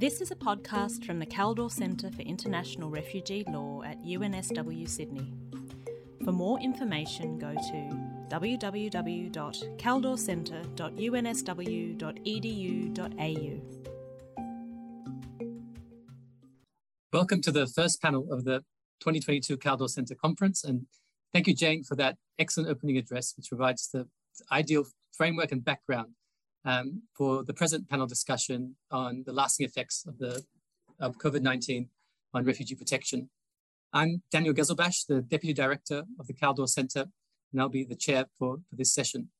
This is a podcast from the Kaldor Centre for International Refugee Law at UNSW Sydney. For more information, go to www.kaldorcentre.unsw.edu.au. Welcome to the first panel of the 2022 Kaldor Centre Conference, and thank you, Jane, for that excellent opening address, which provides the ideal framework and background um, for the present panel discussion on the lasting effects of the of COVID-19 on refugee protection. I'm Daniel Ghezelbash, the Deputy Director of the Kaldor Centre, and I'll be the chair for, for this session.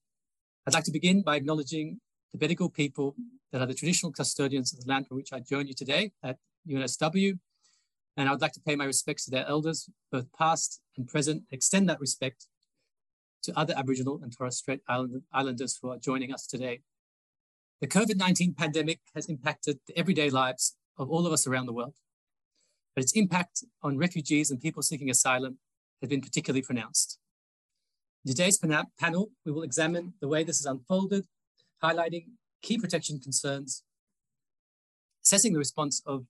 I'd like to begin by acknowledging the Bedegal people that are the traditional custodians of the land from which I join you today at UNSW. And I would like to pay my respects to their elders, both past and present, extend that respect to other Aboriginal and Torres Strait Islanders who are joining us today. The COVID 19 pandemic has impacted the everyday lives of all of us around the world, but its impact on refugees and people seeking asylum has been particularly pronounced. In today's panel, we will examine the way this has unfolded, highlighting key protection concerns, assessing the response of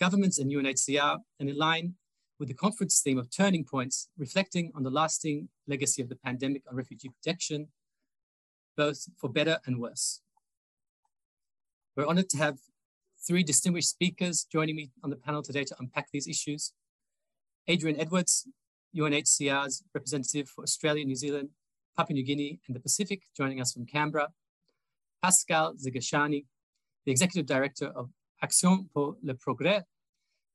governments and UNHCR, and in line with the conference theme of turning points, reflecting on the lasting legacy of the pandemic on refugee protection, both for better and worse. We're honored to have three distinguished speakers joining me on the panel today to unpack these issues. Adrian Edwards, UNHCR's representative for Australia, New Zealand, Papua New Guinea, and the Pacific, joining us from Canberra. Pascal Zigashane, the Executive Director of Action pour le Progrès,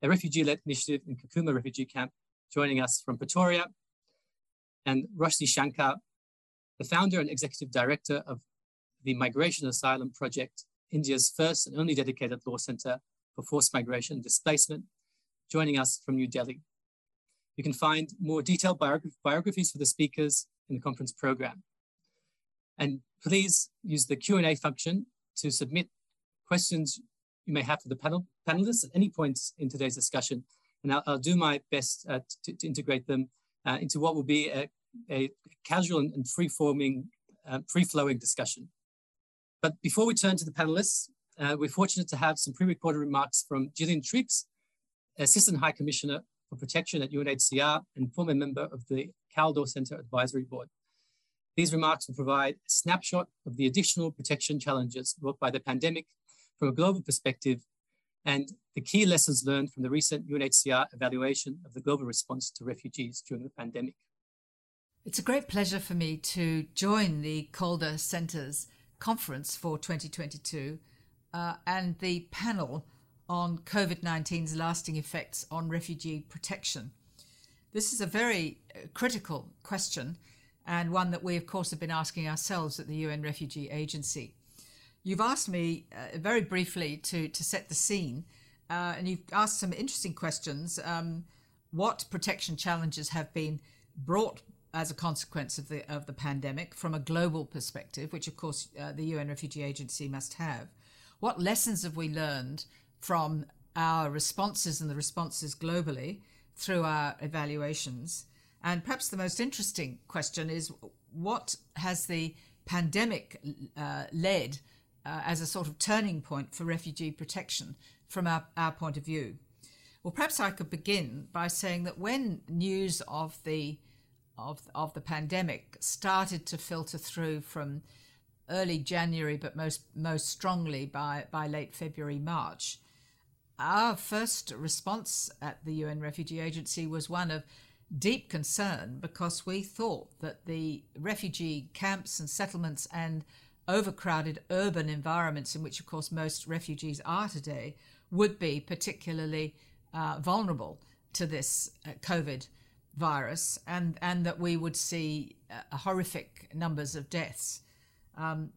a refugee-led initiative in Kakuma refugee camp, joining us from Pretoria. And Roshni Shanker, the founder and executive director of the Migration Asylum Project India's first and only dedicated law center for forced migration and displacement, joining us from New Delhi. You can find more detailed biograph biographies for the speakers in the conference program. And please use the Q&A function to submit questions you may have for the panel, panelists at any points in today's discussion. And I'll, I'll do my best uh, to, to, integrate them uh, into what will be a, a casual and, free-forming, uh, free-flowing discussion. But before we turn to the panelists, uh, we're fortunate to have some pre-recorded remarks from Gillian Triggs, Assistant High Commissioner for Protection at UNHCR and former member of the Kaldor Center Advisory Board. These remarks will provide a snapshot of the additional protection challenges brought by the pandemic from a global perspective and the key lessons learned from the recent UNHCR evaluation of the global response to refugees during the pandemic. It's a great pleasure for me to join the Kaldor Center's conference for 2022 uh, and the panel on COVID 19's lasting effects on refugee protection. This is a very uh, critical question and one that we, of course, have been asking ourselves at the UN Refugee Agency. You've asked me uh, very briefly to, to set the scene, uh, and you've asked some interesting questions. Um, what protection challenges have been brought as a consequence of the of the pandemic from a global perspective, which of course uh, the UN Refugee Agency must have. What lessons have we learned from our responses and the responses globally through our evaluations? And perhaps the most interesting question is what has the pandemic uh, led uh, as a sort of turning point for refugee protection from our, our point of view? Well, perhaps I could begin by saying that when news of the of, of the pandemic started to filter through from early January, but most, most strongly by, by late February, March. Our first response at the UN Refugee Agency was one of deep concern because we thought that the refugee camps and settlements and overcrowded urban environments in which, of course, most refugees are today would be particularly uh, vulnerable to this uh, COVID virus and, and that we would see uh, horrific numbers of deaths. Um,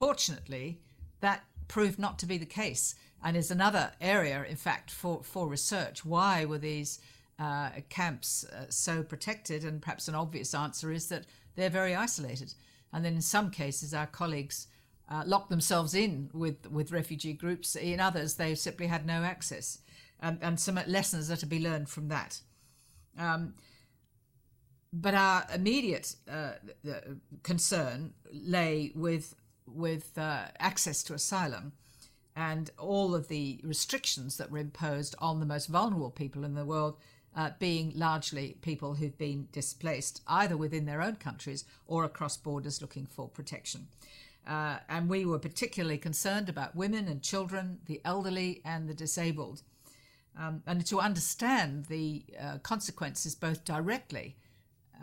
fortunately, that proved not to be the case and is another area, in fact, for, for research. Why were these uh, camps uh, so protected? And perhaps an obvious answer is that they're very isolated. And then in some cases, our colleagues uh, locked themselves in with, with refugee groups. In others, they simply had no access. And, and some lessons are to be learned from that. Um, but our immediate uh, concern lay with with uh, access to asylum, and all of the restrictions that were imposed on the most vulnerable people in the world, uh, being largely people who've been displaced either within their own countries or across borders looking for protection. Uh, and we were particularly concerned about women and children, the elderly, and the disabled. Um, and to understand the uh, consequences both directly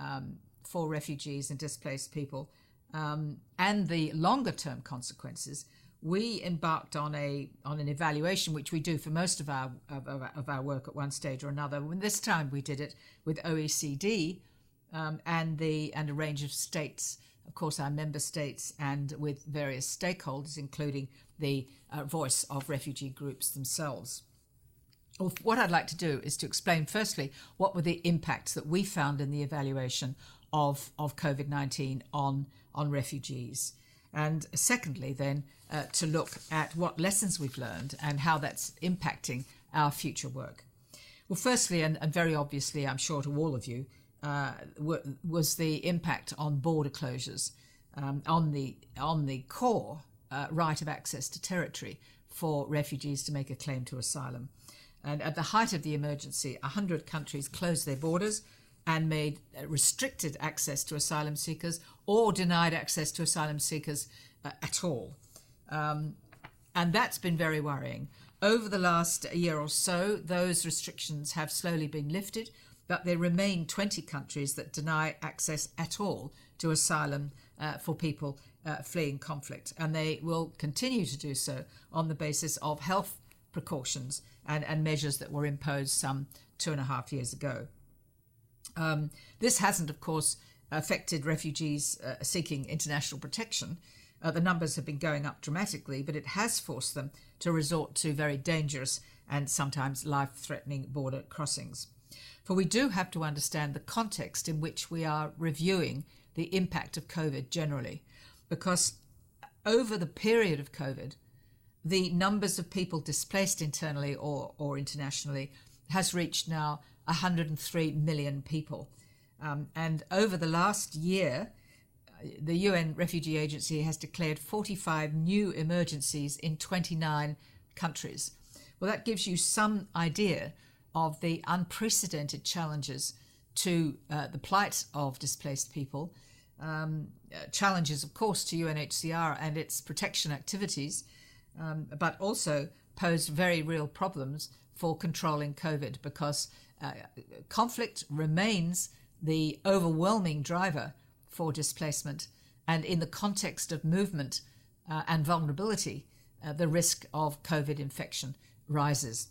um, for refugees and displaced people um, and the longer term consequences, we embarked on a on an evaluation, which we do for most of our of, of our work at one stage or another. And this time we did it with OECD um, and the and a range of states, of course, our member states, and with various stakeholders, including the uh, voice of refugee groups themselves. Well, what I'd like to do is to explain, firstly, what were the impacts that we found in the evaluation of, of COVID 19 on, on refugees. And secondly, then, uh, to look at what lessons we've learned and how that's impacting our future work. Well, firstly, and, and very obviously, I'm sure to all of you, uh, was the impact on border closures um, on the on the core uh, right of access to territory for refugees to make a claim to asylum. And at the height of the emergency, 100 countries closed their borders and made uh, restricted access to asylum seekers or denied access to asylum seekers uh, at all. Um, and that's been very worrying. Over the last year or so, those restrictions have slowly been lifted, but there remain 20 countries that deny access at all to asylum uh, for people uh, fleeing conflict. And they will continue to do so on the basis of health precautions and, and measures that were imposed some two and a half years ago. Um, this hasn't, of course, affected refugees uh, seeking international protection. Uh, the numbers have been going up dramatically, but it has forced them to resort to very dangerous and sometimes life threatening border crossings. For we do have to understand the context in which we are reviewing the impact of COVID generally, because over the period of COVID, the numbers of people displaced internally or, or internationally has reached now 103 million people. Um, and over the last year, the UN Refugee Agency has declared 45 new emergencies in 29 countries. Well, that gives you some idea of the unprecedented challenges to uh, the plight of displaced people, um, uh, challenges, of course, to UNHCR and its protection activities, um, but also pose very real problems for controlling COVID because uh, conflict remains the overwhelming driver for displacement. And in the context of movement uh, and vulnerability, uh, the risk of COVID infection rises.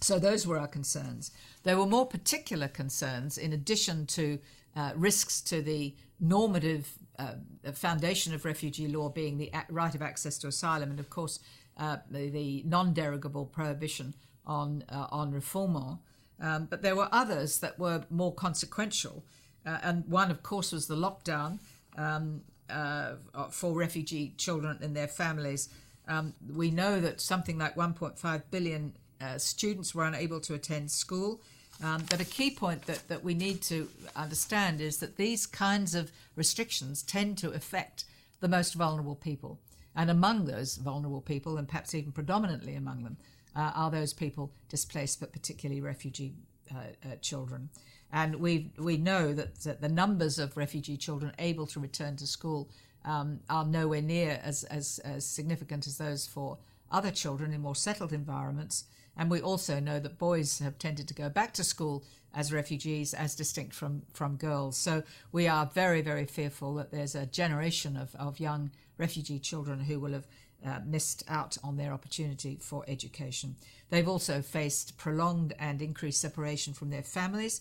So, those were our concerns. There were more particular concerns in addition to uh, risks to the normative uh, foundation of refugee law being the right of access to asylum, and of course, uh, the, the non derogable prohibition on, uh, on refoulement. Um, but there were others that were more consequential. Uh, and one, of course, was the lockdown um, uh, for refugee children and their families. Um, we know that something like 1.5 billion students were unable to attend school. Um, but a key point that, that we need to understand is that these kinds of restrictions tend to affect the most vulnerable people. And among those vulnerable people, and perhaps even predominantly among them, uh, are those people displaced, but particularly refugee uh, uh, children. And we we know that, that, the numbers of refugee children able to return to school um, are nowhere near as, as, as significant as those for other children in more settled environments. And we also know that boys have tended to go back to school as refugees as distinct from, from girls. So we are very, very fearful that there's a generation of, of young refugee children who will have uh, missed out on their opportunity for education. They've also faced prolonged and increased separation from their families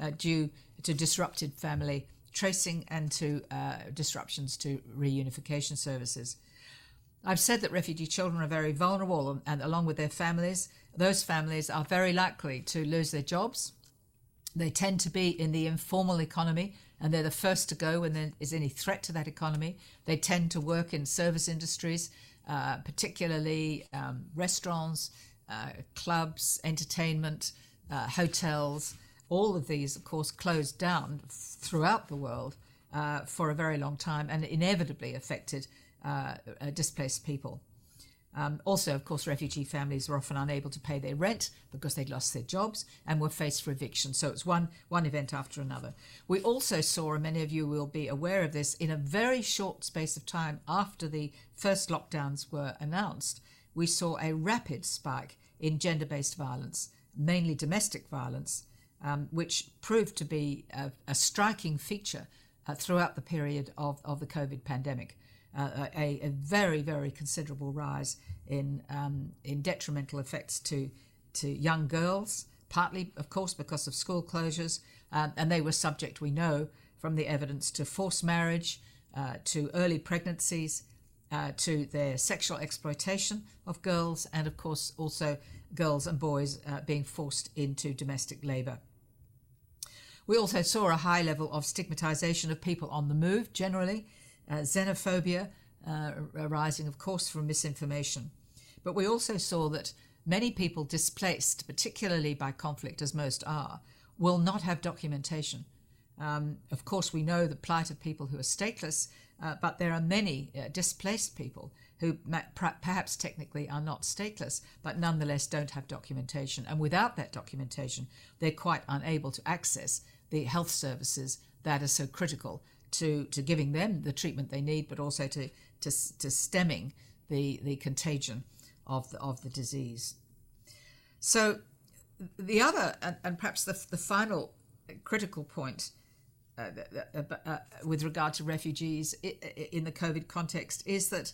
uh, due to disrupted family tracing and to uh, disruptions to reunification services. I've said that refugee children are very vulnerable, and along with their families, those families are very likely to lose their jobs. They tend to be in the informal economy, and they're the first to go when there is any threat to that economy. They tend to work in service industries, uh, particularly um, restaurants, uh, clubs, entertainment, uh, hotels. All of these, of course, closed down throughout the world uh, for a very long time and inevitably affected uh, displaced people. Um, also, of course, refugee families were often unable to pay their rent because they'd lost their jobs and were faced for eviction. So it's one, one event after another. We also saw, and many of you will be aware of this, in a very short space of time after the first lockdowns were announced, we saw a rapid spike in gender based violence, mainly domestic violence, um, which proved to be a, a striking feature uh, throughout the period of, of the COVID pandemic. Uh, a, a, very, very considerable rise in um, in detrimental effects to to young girls, partly, of course, because of school closures, um, and they were subject, we know from the evidence, to forced marriage, uh, to early pregnancies, uh, to their sexual exploitation of girls, and of course also girls and boys uh, being forced into domestic labour. We also saw a high level of stigmatisation of people on the move generally, uh, xenophobia uh, arising, of course, from misinformation. But we also saw that many people displaced, particularly by conflict, as most are, will not have documentation. Um, of course, we know the plight of people who are stateless, uh, but there are many uh, displaced people who perhaps technically are not stateless, but nonetheless don't have documentation. And without that documentation, they're quite unable to access the health services that are so critical to, to giving them the treatment they need, but also to, to, to stemming the, the contagion of the, of the disease. So, the other, and, and perhaps the, the final critical point uh, uh, uh, with regard to refugees in the COVID context is that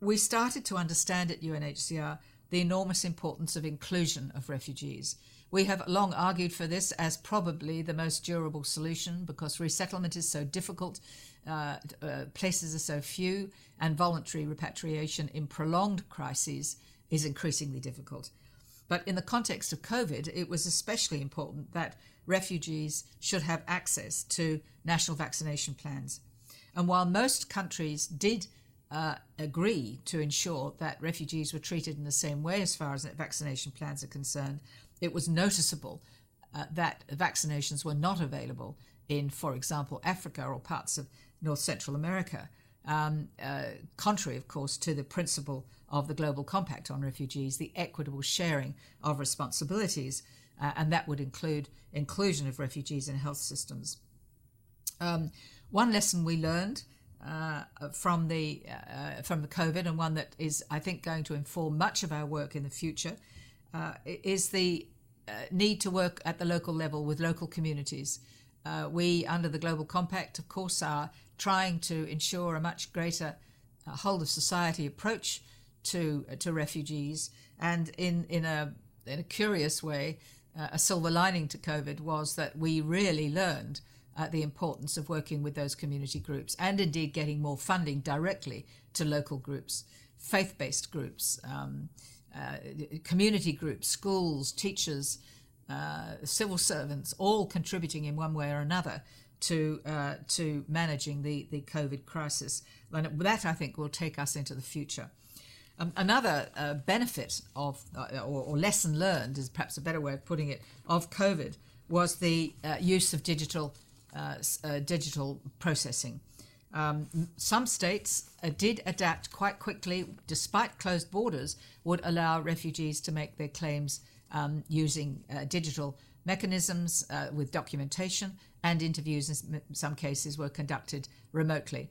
we started to understand at UNHCR the enormous importance of inclusion of refugees. We have long argued for this as probably the most durable solution because resettlement is so difficult, uh, uh, places are so few, and voluntary repatriation in prolonged crises is increasingly difficult. But in the context of COVID, it was especially important that refugees should have access to national vaccination plans. And while most countries did uh, agree to ensure that refugees were treated in the same way as far as vaccination plans are concerned, it was noticeable uh, that vaccinations were not available in, for example, Africa or parts of North Central America, um, uh, contrary, of course, to the principle of the Global Compact on Refugees, the equitable sharing of responsibilities, uh, and that would include inclusion of refugees in health systems. Um, one lesson we learned uh, from the uh, from the COVID, and one that is, I think, going to inform much of our work in the future, uh, is the uh, need to work at the local level with local communities. Uh, we, under the Global Compact, of course, are trying to ensure a much greater uh, whole of society approach to to refugees, and in in a in a curious way, a silver lining to COVID was that we really learned uh, the importance of working with those community groups and indeed getting more funding directly to local groups, faith based groups, um, uh, community groups, schools, teachers, uh, civil servants, all contributing in one way or another to uh, to managing the, the COVID crisis. And that, I think, will take us into the future. Um, another uh, benefit of, uh, or, or, lesson learned, is perhaps a better way of putting it, of COVID was the use of digital digital processing. Um, some states uh, did adapt quite quickly, despite closed borders, would allow refugees to make their claims um, using uh, digital mechanisms uh, with documentation, and interviews in some cases were conducted remotely.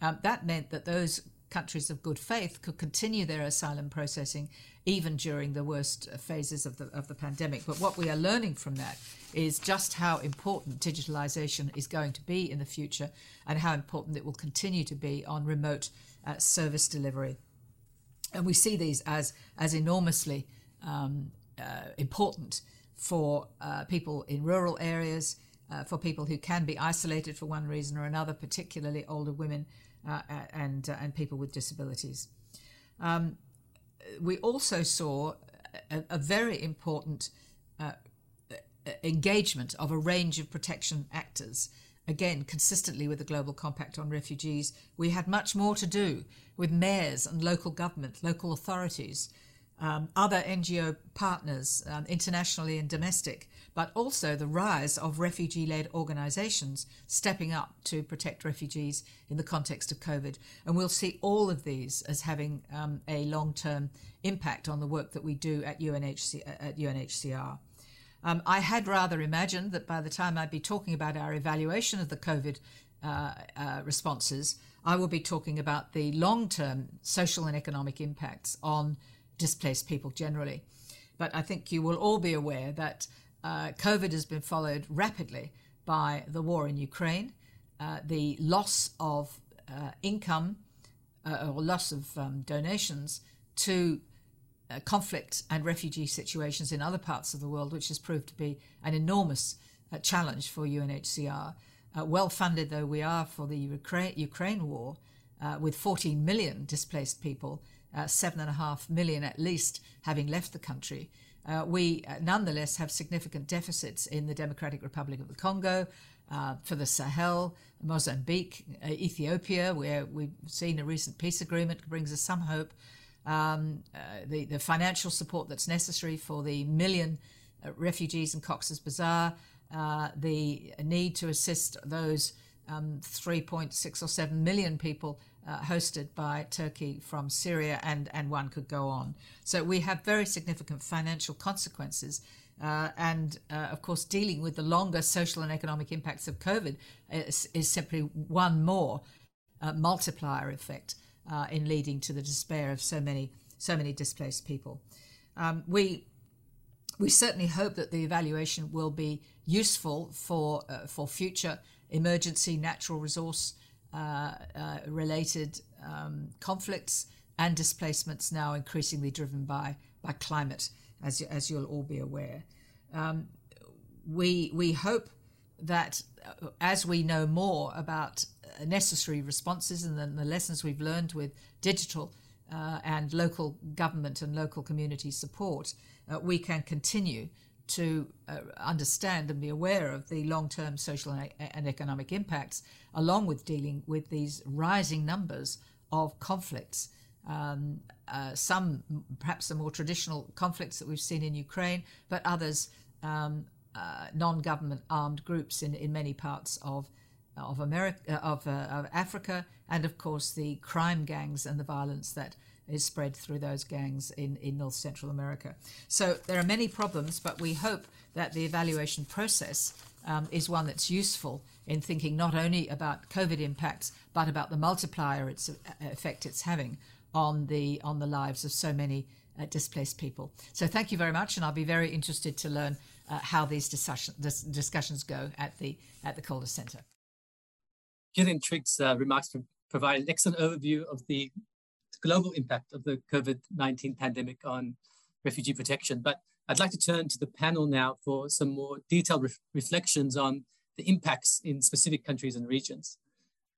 Um, that meant that those countries of good faith could continue their asylum processing even during the worst phases of the, of the pandemic. But what we are learning from that is just how important digitalization is going to be in the future and how important it will continue to be on remote uh, service delivery. And we see these as, as enormously um, uh, important for uh, people in rural areas, uh, for people who can be isolated for one reason or another, particularly older women uh, and, uh, and people with disabilities. Um, we also saw a, a very important uh, engagement of a range of protection actors. Again, consistently with the Global Compact on Refugees, we had much more to do with mayors and local government, local authorities, um, other NGO partners, um, internationally and domestic, but also the rise of refugee led organisations stepping up to protect refugees in the context of COVID. And we'll see all of these as having um, a long term impact on the work that we do at, UNHC- at UNHCR. Um, I had rather imagined that by the time I'd be talking about our evaluation of the COVID uh, uh, responses, I will be talking about the long term social and economic impacts on displaced people generally. But I think you will all be aware that uh, COVID has been followed rapidly by the war in Ukraine, uh, the loss of uh, income uh, or loss of um, donations to uh, conflict and refugee situations in other parts of the world, which has proved to be an enormous uh, challenge for UNHCR. well funded though we are for the Ukraine, Ukraine war, with 14 million displaced people, seven and a half million at least having left the country uh, we uh, nonetheless have significant deficits in the Democratic Republic of the Congo, uh, for the Sahel, Mozambique, uh, Ethiopia, where we've seen a recent peace agreement brings us some hope. Um, uh, the, the financial support that's necessary for the million uh, refugees in Cox's Bazar, the need to assist those um, 3.6 or 7 million people uh, hosted by Turkey from Syria, and, and one could go on. So we have very significant financial consequences. Uh, and uh, of course, dealing with the longer social and economic impacts of COVID is, is simply one more uh, multiplier effect uh, in leading to the despair of so many so many displaced people. Um, we we certainly hope that the evaluation will be useful for uh, for future emergency natural resource related um, conflicts and displacements now increasingly driven by, by climate, as, you, as you'll all be aware. Um, we, we hope that uh, as we know more about necessary responses and then the lessons we've learned with digital uh, and local government and local community support, uh, we can continue to uh, understand and be aware of the long term social and, economic impacts, along with dealing with these rising numbers of conflicts. Um, uh, some, perhaps, the more traditional conflicts that we've seen in Ukraine, but others, um, uh, non government armed groups in, in many parts of. Of America, of, uh, of Africa, and of course the crime gangs and the violence that is spread through those gangs in, in North Central America. So there are many problems, but we hope that the evaluation process um, is one that's useful in thinking not only about COVID impacts, but about the multiplier it's, uh, effect it's having on the, on the lives of so many uh, displaced people. So thank you very much, and I'll be very interested to learn uh, how these discussion, dis- discussions go at the, at the Kaldor Centre. Gillian Triggs' uh, remarks provide an excellent overview of the global impact of the COVID-19 pandemic on refugee protection. But I'd like to turn to the panel now for some more detailed re reflections on the impacts in specific countries and regions.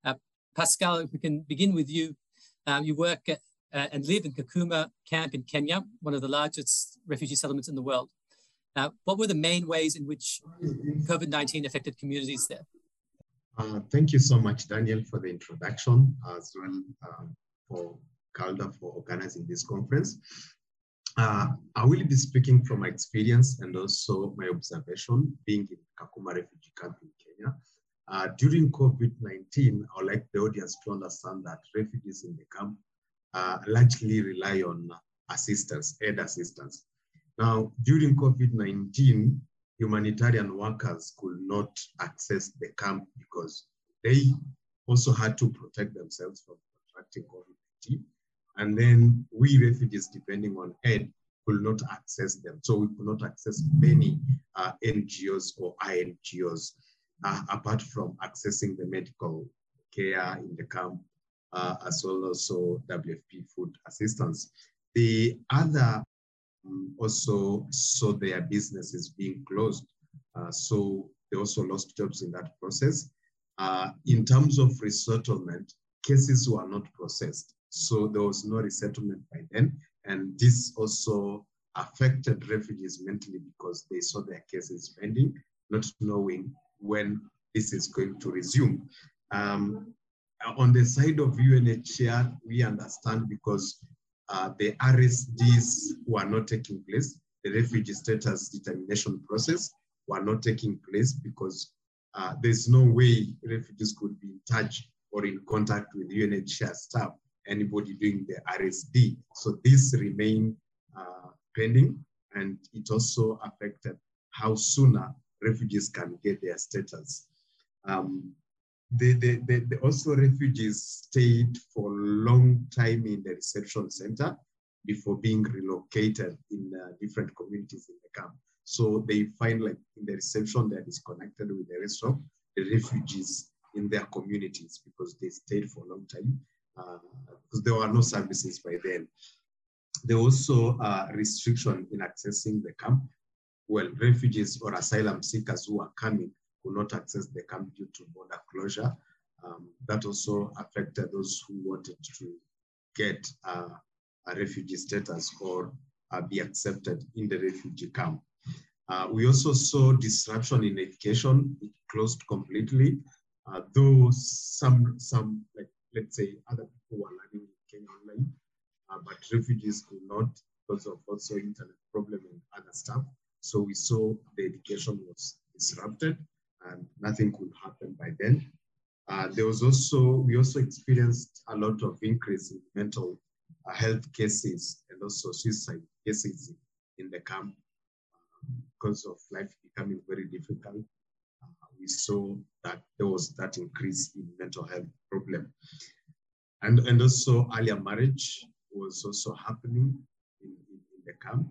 Uh, Pascal, if we can begin with you. Um, you work at, uh, and live in Kakuma camp in Kenya, one of the largest refugee settlements in the world. Uh, what were the main ways in which COVID-19 affected communities there? Uh, thank you so much, Daniel, for the introduction, as well um, for For organizing this conference. Uh, I will be speaking from my experience and also my observation being in Kakuma refugee camp in Kenya. Uh, during COVID-19, I would like the audience to understand that refugees in the camp uh, largely rely on assistance, aid assistance. Now, during COVID-19, humanitarian workers could not access the camp because they also had to protect themselves from contracting COVID-19. And then we refugees, depending on aid, could not access them. So we could not access many uh, NGOs or INGOs, uh, apart from accessing the medical care in the camp, uh, as well as also WFP food assistance. The other um, also saw their businesses being closed. Uh, so they also lost jobs in that process. Uh, in terms of resettlement, cases were not processed. So there was no resettlement by then. And this also affected refugees mentally because they saw their cases pending, not knowing when this is going to resume. Um, on the side of UNHCR, we understand because uh, the RSDs were not taking place. The refugee status determination process were not taking place because uh, there's no way refugees could be in touch or in contact with UNHCR staff, anybody doing the RSD. So this remained uh, pending and it also affected how sooner refugees can get their status. Um, the, the, also refugees stayed for a long time in the reception center before being relocated in uh, different communities in the camp. So they find like in the reception they're disconnected with the rest of the refugees in their communities because they stayed for a long time uh, because there were no services by then. There also uh, restriction in accessing the camp. Well, refugees or asylum seekers who are coming could not access the camp due to border closure. Um, that also affected those who wanted to get uh, a refugee status or uh, be accepted in the refugee camp. Uh, we also saw disruption in education. It closed completely, uh, though some, some like let's say other people were learning in Kenya online, uh, but refugees could not because of also internet problem and other stuff. So we saw the education was disrupted and nothing could happen by then. Uh, there was also, we also experienced a lot of increase in mental uh, health cases and also suicide cases in the camp um, because of life becoming very difficult. We saw that there was that increase in mental health problem. And, and also earlier marriage was also happening in, in, in the camp,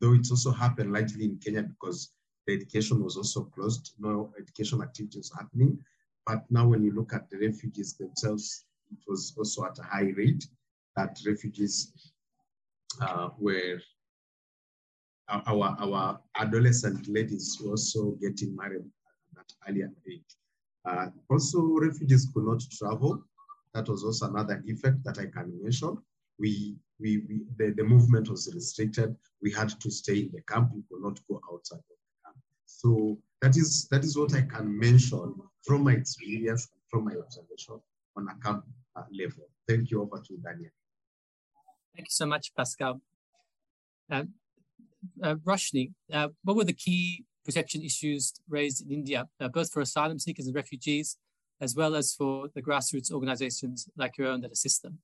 though it also happened largely in Kenya because the education was also closed, no education activities happening. But now when you look at the refugees themselves, it was also at a high rate that refugees uh, were, our, our adolescent ladies were also getting married earlier age. Uh, also, refugees could not travel. That was also another effect that I can mention. We, we, we the, the movement was restricted. We had to stay in the camp. We could not go outside so that is that is what I can mention from my experience from my observation on a camp uh, level. Thank you over to Daniel. Thank you so much, Pascal. Uh, uh, Roshni, uh, what were the key protection issues raised in India, uh, both for asylum seekers and refugees, as well as for the grassroots organizations like your own that assist them?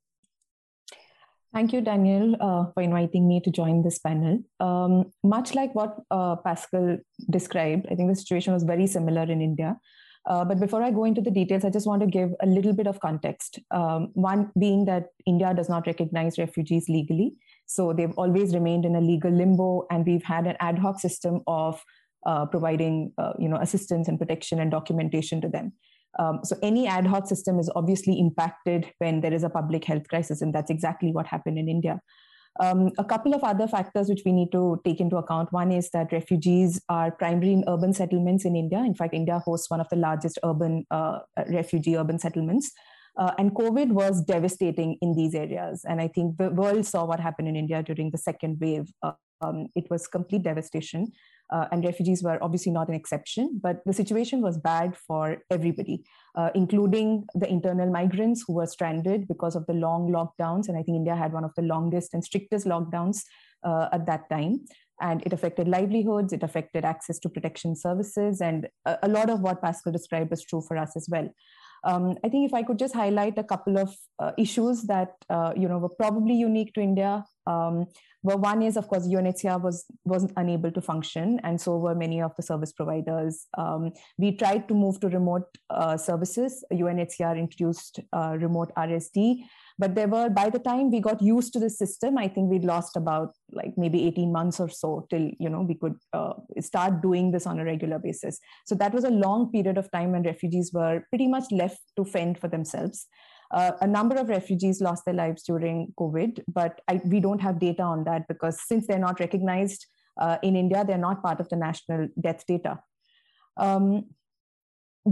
Thank you, Daniel, uh, for inviting me to join this panel. Um, much like what uh, Pascal described, I think the situation was very similar in India. Uh, but before I go into the details, I just want to give a little bit of context. Um, one being that India does not recognize refugees legally. So they've always remained in a legal limbo, and we've had an ad hoc system of providing uh, you know, assistance and protection and documentation to them. Um, so any ad hoc system is obviously impacted when there is a public health crisis, and that's exactly what happened in India. Um, a couple of other factors which we need to take into account. One is that refugees are primarily in urban settlements in India. In fact, India hosts one of the largest urban uh, refugee urban settlements. Uh, and COVID was devastating in these areas. And I think the world saw what happened in India during the second wave. Uh, um, it was complete devastation uh, and refugees were obviously not an exception, but the situation was bad for everybody, uh, including the internal migrants who were stranded because of the long lockdowns. And I think India had one of the longest and strictest lockdowns uh, at that time. And it affected livelihoods, it affected access to protection services, and a, a lot of what Pascal described is true for us as well. Um, I think if I could just highlight a couple of uh, issues that uh, you know were probably unique to India. Um, well, one is of course UNHCR was was unable to function, and so were many of the service providers. Um, we tried to move to remote uh, services. UNHCR introduced uh, remote RSD, but there were by the time we got used to the system i think we'd lost about like maybe 18 months or so till you know we could uh, start doing this on a regular basis. So that was a long period of time when refugees were pretty much left to fend for themselves. Uh, a number of refugees lost their lives during covid but I, we don't have data on that because since they're not recognized uh, in india they're not part of the national death data. Um,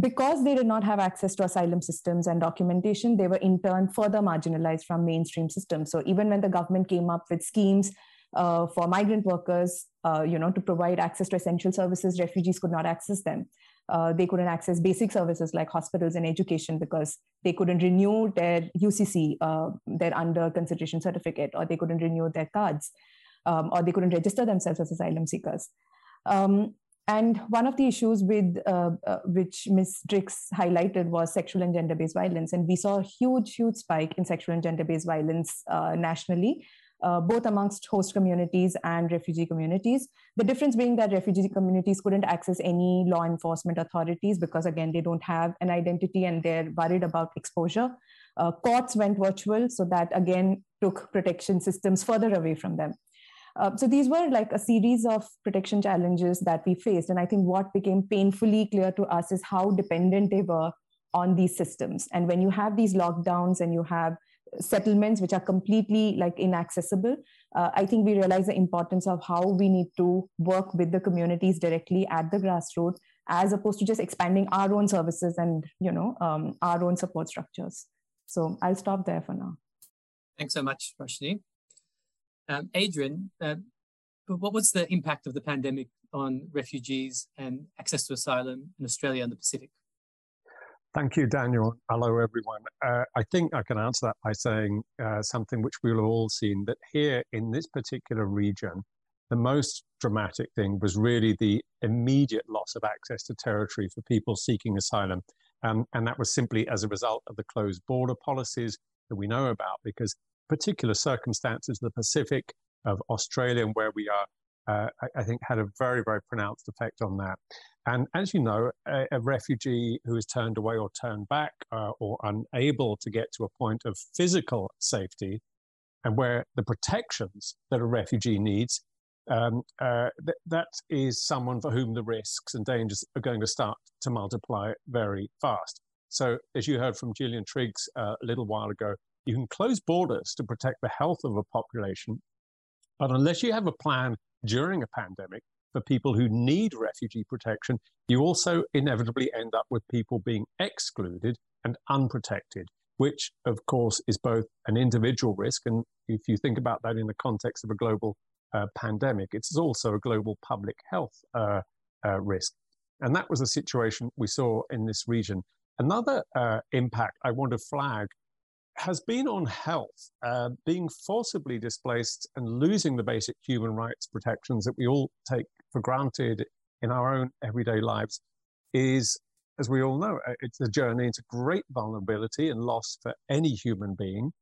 because they did not have access to asylum systems and documentation, they were in turn further marginalized from mainstream systems. So even when the government came up with schemes uh, for migrant workers, uh, you know, to provide access to essential services, refugees could not access them. uh, they couldn't access basic services like hospitals and education because they couldn't renew their UCC, uh, their under consideration certificate, or they couldn't renew their cards, um, or they couldn't register themselves as asylum seekers. Um, and one of the issues with uh, uh, which Ms. Triggs highlighted was sexual and gender-based violence, and we saw a huge, huge spike in sexual and gender-based violence uh, nationally, uh, both amongst host communities and refugee communities. The difference being that refugee communities couldn't access any law enforcement authorities because, again, they don't have an identity and they're worried about exposure. Uh, courts went virtual, so that again took protection systems further away from them. Uh, so these were like a series of protection challenges that we faced. And I think what became painfully clear to us is how dependent they were on these systems. And when you have these lockdowns and you have settlements which are completely like inaccessible, uh, I think we realize the importance of how we need to work with the communities directly at the grassroots, as opposed to just expanding our own services and you know um, our own support structures. So I'll stop there for now. Thanks so much, Roshni. Um, Adrian, uh, what was the impact of the pandemic on refugees and access to asylum in Australia and the Pacific? Thank you, Daniel. Hello, everyone. Uh, I think I can answer that by saying uh, something which we've all seen that here in this particular region, the most dramatic thing was really the immediate loss of access to territory for people seeking asylum. Um, and that was simply as a result of the closed border policies that we know about, because particular circumstances, the Pacific of Australia, and where we are, uh, I, I, think had a very, very pronounced effect on that. And as you know, a, a refugee who is turned away or turned back uh, or unable to get to a point of physical safety, and where the protections that a refugee needs, um, uh, th- that is someone for whom the risks and dangers are going to start to multiply very fast. So, as you heard from Gillian Triggs uh, a little while ago, you can close borders to protect the health of a population, but unless you have a plan during a pandemic for people who need refugee protection, you also inevitably end up with people being excluded and unprotected, which, of course, is both an individual risk. And if you think about that in the context of a global uh, pandemic, it's also a global public health uh, uh, risk. And that was a situation we saw in this region. Another uh, impact I want to flag has been on health, uh, being forcibly displaced and losing the basic human rights protections that we all take for granted in our own everyday lives is, as we all know, uh, it's a journey into great vulnerability and loss for any human being.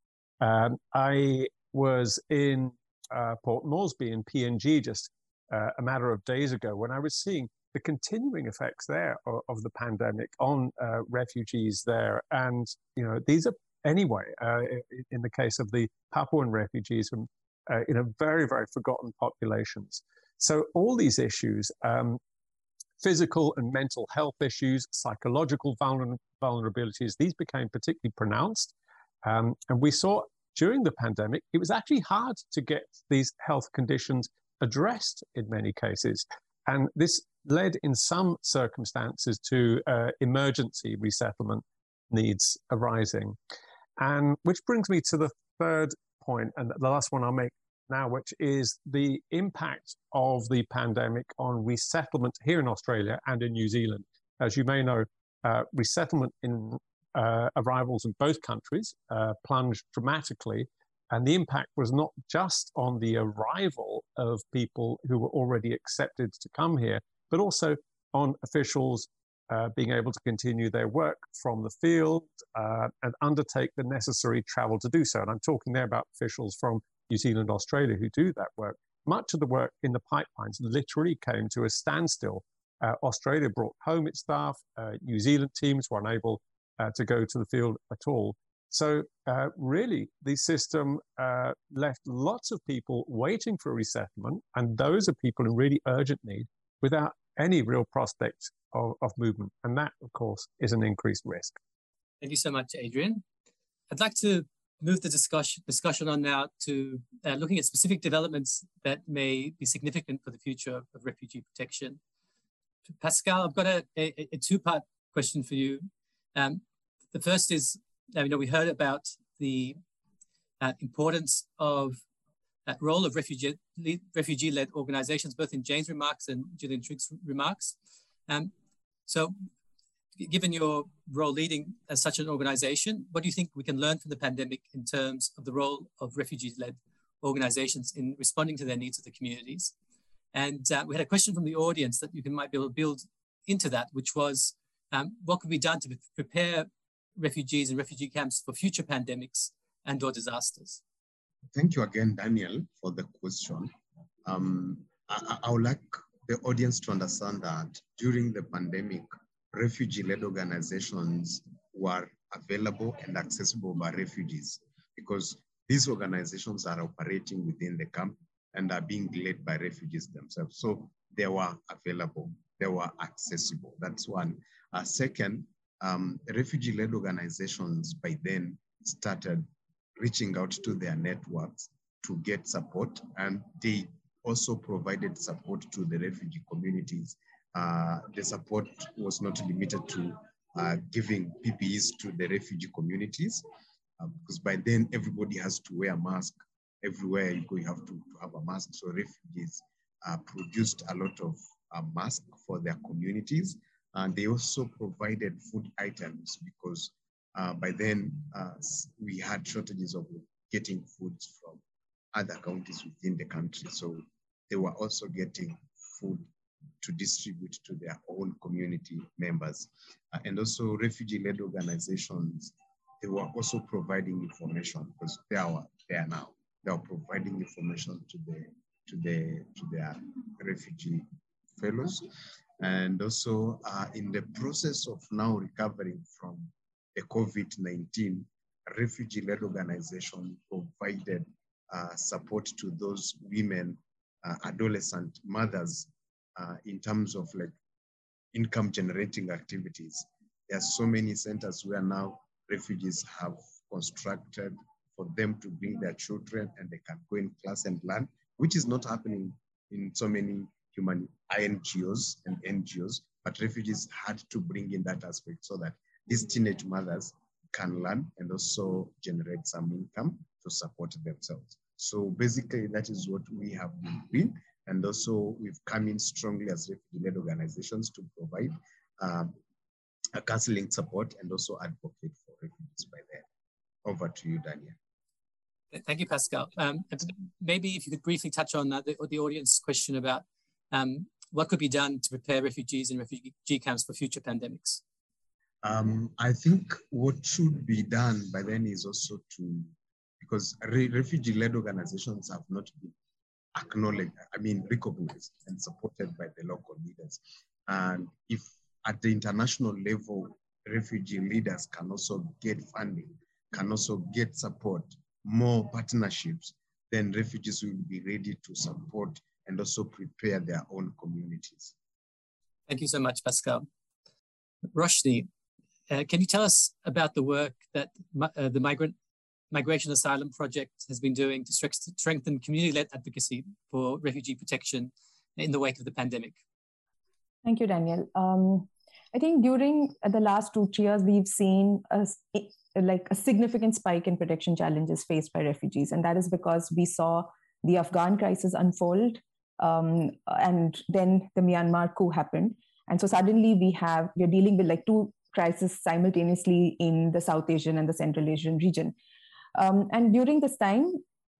Um, I was in uh, Port Moresby in PNG just uh, a matter of days ago when I was seeing the continuing effects there of, of the pandemic on uh, refugees there. And, you know, these are anyway, uh, in the case of the Papuan refugees from uh, you very very forgotten populations. So all these issues, um, physical and mental health issues, psychological vulner- vulnerabilities, these became particularly pronounced, um, and we saw during the pandemic it was actually hard to get these health conditions addressed in many cases, and this led in some circumstances to uh, emergency resettlement needs arising. And which brings me to the third point, and the last one I'll make now, which is the impact of the pandemic on resettlement here in Australia and in New Zealand. As you may know, uh, resettlement in uh, arrivals in both countries uh, plunged dramatically. And the impact was not just on the arrival of people who were already accepted to come here, but also on officials uh, being able to continue their work from the field uh, and undertake the necessary travel to do so. And I'm talking there about officials from New Zealand, Australia who do that work. Much of the work in the pipelines literally came to a standstill. Uh, Australia brought home its staff. Uh, New Zealand teams were unable uh, to go to the field at all. So, really, the system left lots of people waiting for resettlement, and those are people in really urgent need without any real prospect of, of movement. And that, of course, is an increased risk. Thank you so much, Adrian. I'd like to move the discussion, discussion on now to uh, looking at specific developments that may be significant for the future of, refugee protection. Pascal, I've got a, a, a two-part question for you. Um, the first is, you know, we heard about the uh, importance of uh, role of refugee refugee-led organizations, both in Jane's remarks and Gillian Triggs' remarks. Um, So, given your role leading as such an organization, what do you think we can learn from the pandemic in terms of the role of refugee led organizations in responding to their needs of the communities? And uh, we had a question from the audience that you can might be able to build into that, which was um, what could be done to prepare refugees and refugee camps for future pandemics and or disasters? Thank you again, Daniel, for the question. Um, I, I would like the audience to understand that during the pandemic, refugee-led organizations were available and accessible by refugees because these organizations are operating within the camp and are being led by refugees themselves. So they were available, they were accessible. That's one. Uh, second, um, refugee-led organizations by then started reaching out to their networks to get support and they also provided support to the refugee communities. Uh, the support was not limited to uh, giving PPEs to the refugee communities, uh, because by then everybody has to wear a mask. Everywhere you go, you have to, to have a mask. So refugees uh, produced a lot of uh, masks for their communities. And they also provided food items because uh, by then we had shortages of getting foods from other counties within the country. So they were also getting food to distribute to their own community members. Uh, and also refugee-led organizations, they were also providing information because they are there now. They are providing information to the to the to their refugee fellows. And also uh, in the process of now recovering from the COVID-19, refugee-led organization provided uh, support to those women, uh, adolescent mothers uh, in terms of like income generating activities. There are so many centers where now refugees have constructed for them to bring their children and they can go in class and learn, which is not happening in so many human NGOs and NGOs, but refugees had to bring in that aspect so that these teenage mothers can learn and also generate some income to support themselves. So basically that is what we have been doing. And also we've come in strongly as refugee-led organizations to provide um, counseling support and also advocate for refugees by then. Over to you, Daniel. Thank you, Pascal. Um, maybe if you could briefly touch on that, the, the audience question about um, what could be done to prepare refugees and refugee camps for future pandemics? Um, I think what should be done by then is also to, because re refugee-led organizations have not been acknowledged, I mean, recognized and supported by the local leaders. And if at the international level, refugee leaders can also get funding, can also get support, more partnerships, then refugees will be ready to support and also prepare their own communities. Thank you so much, Pascal. Roshni, uh, can you tell us about the work that uh, the Migrant Migration Asylum Project has been doing to strengthen community-led advocacy for refugee protection in the wake of the pandemic? Thank you, Daniel. Um, I think during the last two, years, we've seen a, like a significant spike in protection challenges faced by refugees. And that is because we saw the Afghan crisis unfold um, and then the Myanmar coup happened. And so suddenly we have, we're dealing with like two crises simultaneously in the South Asian and the Central Asian region. Um, and during this time,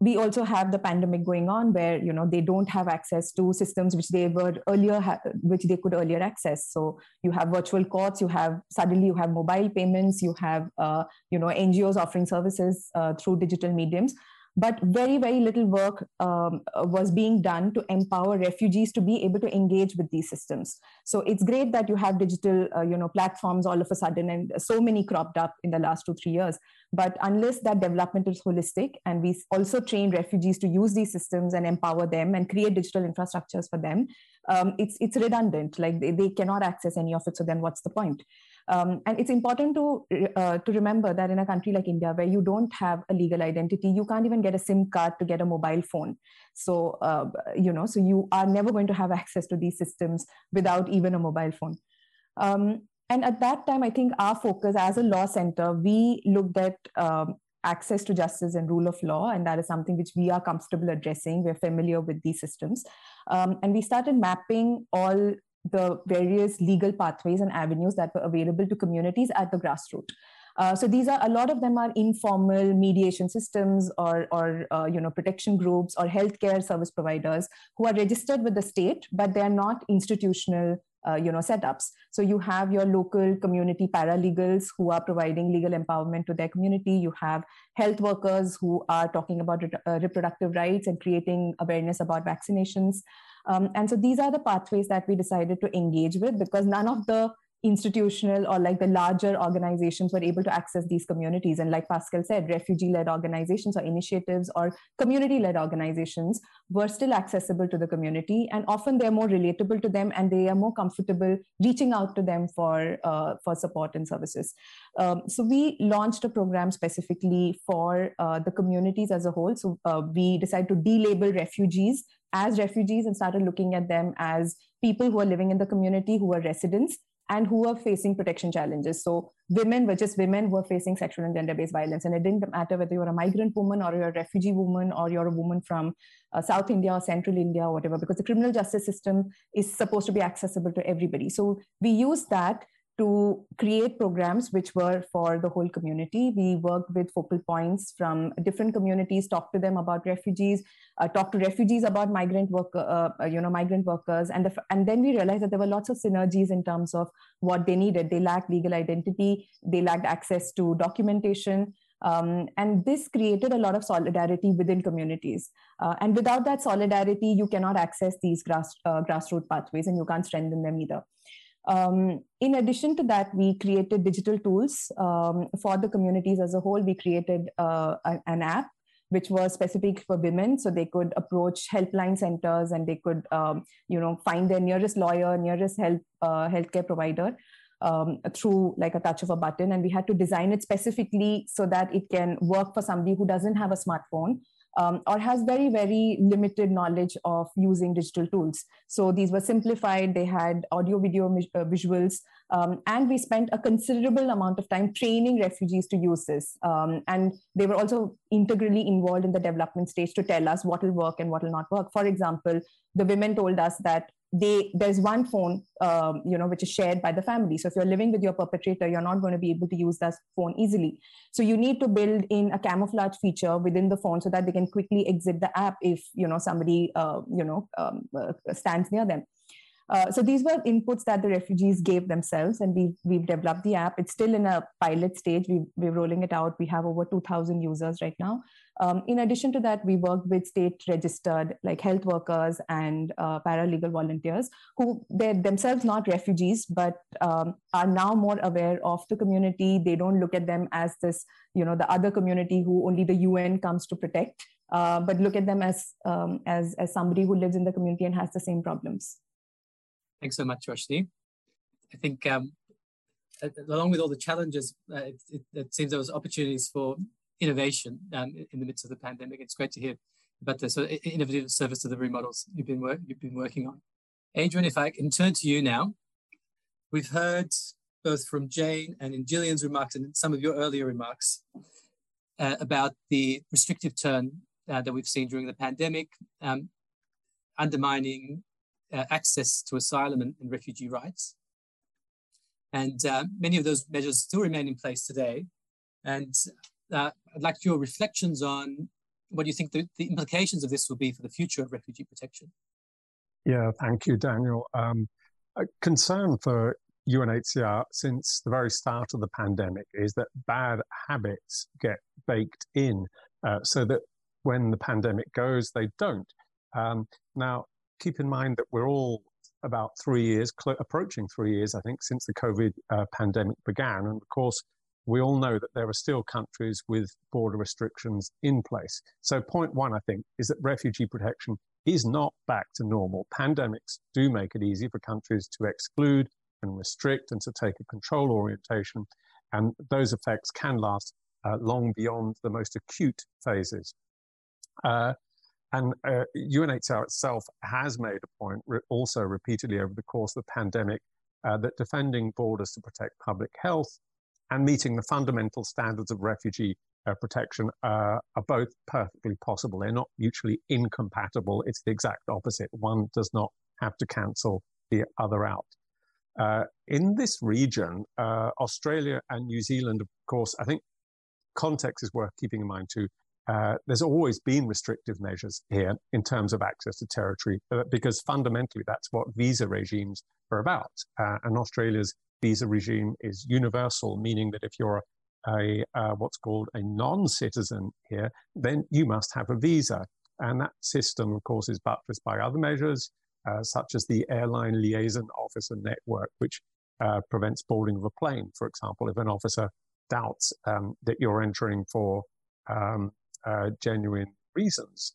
we also have the pandemic going on where you know they don't have access to systems which they were earlier ha- which they could earlier access so you have virtual courts you have suddenly you have mobile payments you have uh, you know ngos offering services uh, through digital mediums but very very little work um, was being done to empower refugees to be able to engage with these systems. So it's great that you have digital uh, you know platforms all of a sudden and so many cropped up in the last two three years. But unless that development is holistic and we also train refugees to use these systems and empower them and create digital infrastructures for them um, it's it's redundant. Like they, they cannot access any of it. So then what's the point um, and it's important to uh, to remember that in a country like India, where you don't have a legal identity, you can't even get a SIM card to get a mobile phone. So uh, you know, so you are never going to have access to these systems without even a mobile phone. Um, and at that time, I think our focus as a law center, we looked at um, access to justice and rule of law, and that is something which we are comfortable addressing. We're familiar with these systems, um, and we started mapping all the various legal pathways and avenues that were available to communities at the grassroots. Uh, so these are a lot of them are informal mediation systems or, or uh, you know protection groups or healthcare service providers who are registered with the state, but they are not institutional uh, you know setups. So you have your local community paralegals who are providing legal empowerment to their community. You have health workers who are talking about re- uh, reproductive rights and creating awareness about vaccinations um, and so these are the pathways that we decided to engage with because none of the institutional or like the larger organizations were able to access these communities. And like Pascal said, refugee led organizations or initiatives or community led organizations were still accessible to the community. And often they're more relatable to them and they are more comfortable reaching out to them for, uh, for support and services. Um, so we launched a program specifically for uh, the communities as a whole. So uh, we decided to delabel refugees as refugees and started looking at them as people who are living in the community who are residents and who are facing protection challenges. So women were just women who are facing sexual and gender-based violence. And it didn't matter whether you're a migrant woman or you're a refugee woman or you're a woman from uh, South India or Central India or whatever, because the criminal justice system is supposed to be accessible to everybody. So we use that to create programs which were for the whole community. We worked with focal points from different communities, talked to them about refugees, uh, talked to refugees about migrant work, uh, you know, migrant workers, and the, and then we realized that there were lots of synergies in terms of what they needed. They lacked legal identity, they lacked access to documentation. Um, and this created a lot of solidarity within communities. Uh, and without that solidarity, you cannot access these grass, uh, grassroots pathways and you can't strengthen them either. Um, in addition to that, we created digital tools um, for the communities as a whole. We created uh, an app which was specific for women, so they could approach helpline centers and they could, um, you know, find their nearest lawyer, nearest health uh, healthcare provider. Um, through like a touch of a button and we had to design it specifically so that it can work for somebody who doesn't have a smartphone um, or has very, very limited knowledge of using digital tools. So these were simplified, they had audio, video, uh, visuals, um, and we spent a considerable amount of time training refugees to use this. Um, and they were also integrally involved in the development stage to tell us what will work and what will not work. For example, the women told us that they there's one phone um, you know which is shared by the family so if you're living with your perpetrator you're not going to be able to use that phone easily so you need to build in a camouflage feature within the phone so that they can quickly exit the app if you know somebody uh, you know um, uh, stands near them uh, so these were inputs that the refugees gave themselves, and we've, we've developed the app. It's still in a pilot stage. We, we're rolling it out. We have over 2,000 users right now. Um, in addition to that, we work with state registered like health workers and uh, paralegal volunteers who they're themselves not refugees, but um, are now more aware of the community. They don't look at them as this, you know, the other community who only the UN comes to protect, uh, but look at them as, um, as, as somebody who lives in the community and has the same problems. Thanks so much, Roshni. I think um, along with all the challenges, uh, it, it, it, seems there was opportunities for innovation um, in the midst of the pandemic. It's great to hear about the sort of innovative service delivery models you've been, work, you've been working on. Adrian, if I can turn to you now. We've heard both from Jane and in Gillian's remarks and some of your earlier remarks uh, about the restrictive turn uh, that we've seen during the pandemic, um, undermining uh, access to asylum and, and, refugee rights. And uh, many of those measures still remain in place today. And uh, I'd like your reflections on what you think the, the, implications of this will be for the future of refugee protection? Yeah, thank you, Daniel. Um, a concern for UNHCR since the very start of the pandemic is that bad habits get baked in uh, so that when the pandemic goes, they don't. Um, now, keep in mind that we're all about three years, cl- approaching three years, I think, since the COVID uh, pandemic began. And of course, we all know that there are still countries with border restrictions in place. So, point one, I think, is that refugee protection is not back to normal. Pandemics do make it easy for countries to exclude and restrict and to take a control orientation. And those effects can last uh, long beyond the most acute phases. Uh, and uh, UNHCR itself has made a point re- also repeatedly over the course of the pandemic uh, that defending borders to protect public health and meeting the fundamental standards of refugee uh, protection uh, are both perfectly possible. They're not mutually incompatible. It's the exact opposite. One does not have to cancel the other out. Uh, in this region, uh, Australia and New Zealand, of course, I think context is worth keeping in mind too. Uh, there's always been restrictive measures here in terms of access to territory uh, because fundamentally that's what visa regimes are about. And Australia's visa regime is universal, meaning that if you're a, uh, what's called a non-citizen here, then you must have a visa. And that system, of course, is buttressed by other measures, uh, such as the Airline Liaison Officer Network, which uh, prevents boarding of a plane, for example, if an officer doubts um, that you're entering for um, uh, genuine reasons.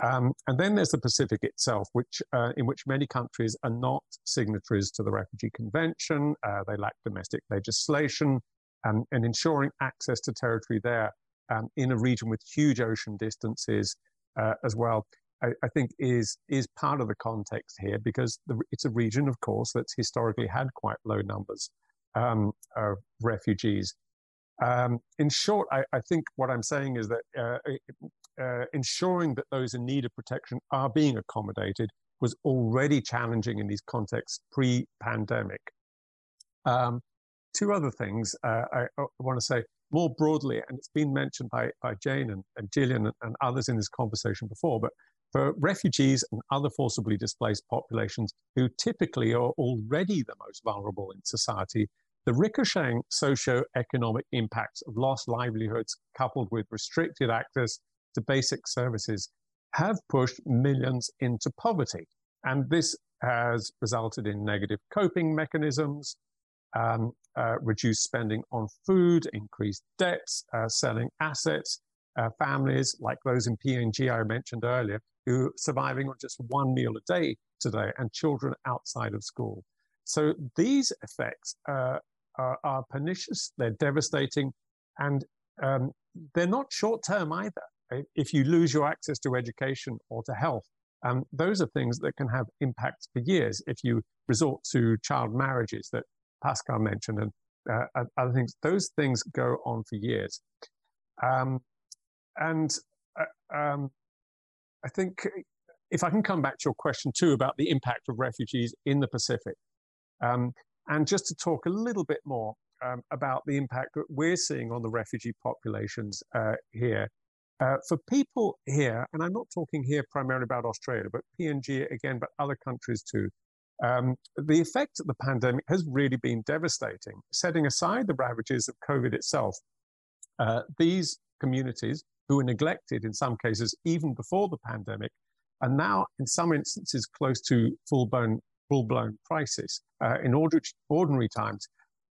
Um, and then there's the Pacific itself, which uh, in which many countries are not signatories to the Refugee Convention. Uh, they lack domestic legislation, um, and ensuring access to territory there um, in a region with huge ocean distances uh, as well. I, I, think is is part of the context here because the, it's a region, of course, that's historically had quite low numbers um, of refugees. Um, in short, I, I, think what I'm saying is that uh, uh, ensuring that those in need of protection are being accommodated was already challenging in these contexts pre-pandemic. Um, two other things uh, I, I want to say more broadly, and it's been mentioned by, by Jane and, and Gillian and, and others in this conversation before, but for refugees and other forcibly displaced populations who typically are already the most vulnerable in society, the ricocheting socio-economic impacts of lost livelihoods coupled with restricted access to basic services have pushed millions into poverty. And this has resulted in negative coping mechanisms, um, uh, reduced spending on food, increased debts, uh, selling assets, uh, families like those in PNG I mentioned earlier, who are surviving on just one meal a day today, and children outside of school. So these effects uh, are, are, pernicious, they're devastating, and um, they're not short term either. If you lose your access to education or to health, um, those are things that can have impacts for years if you resort to child marriages that Pascal mentioned, and uh, other things. Those things go on for years. Um, and uh, um, I think if I can come back to your question too about the impact of refugees in the Pacific, um, and just to talk a little bit more um, about the impact that we're seeing on the refugee populations uh, here. Uh, for people here, and I'm not talking here primarily about Australia, but PNG again, but other countries too, um, the effect of the pandemic has really been devastating. Setting aside the ravages of COVID itself, uh, these communities who were neglected in some cases even before the pandemic are now, in some instances, close to full-blown full-blown crisis. Uh, in ordinary times,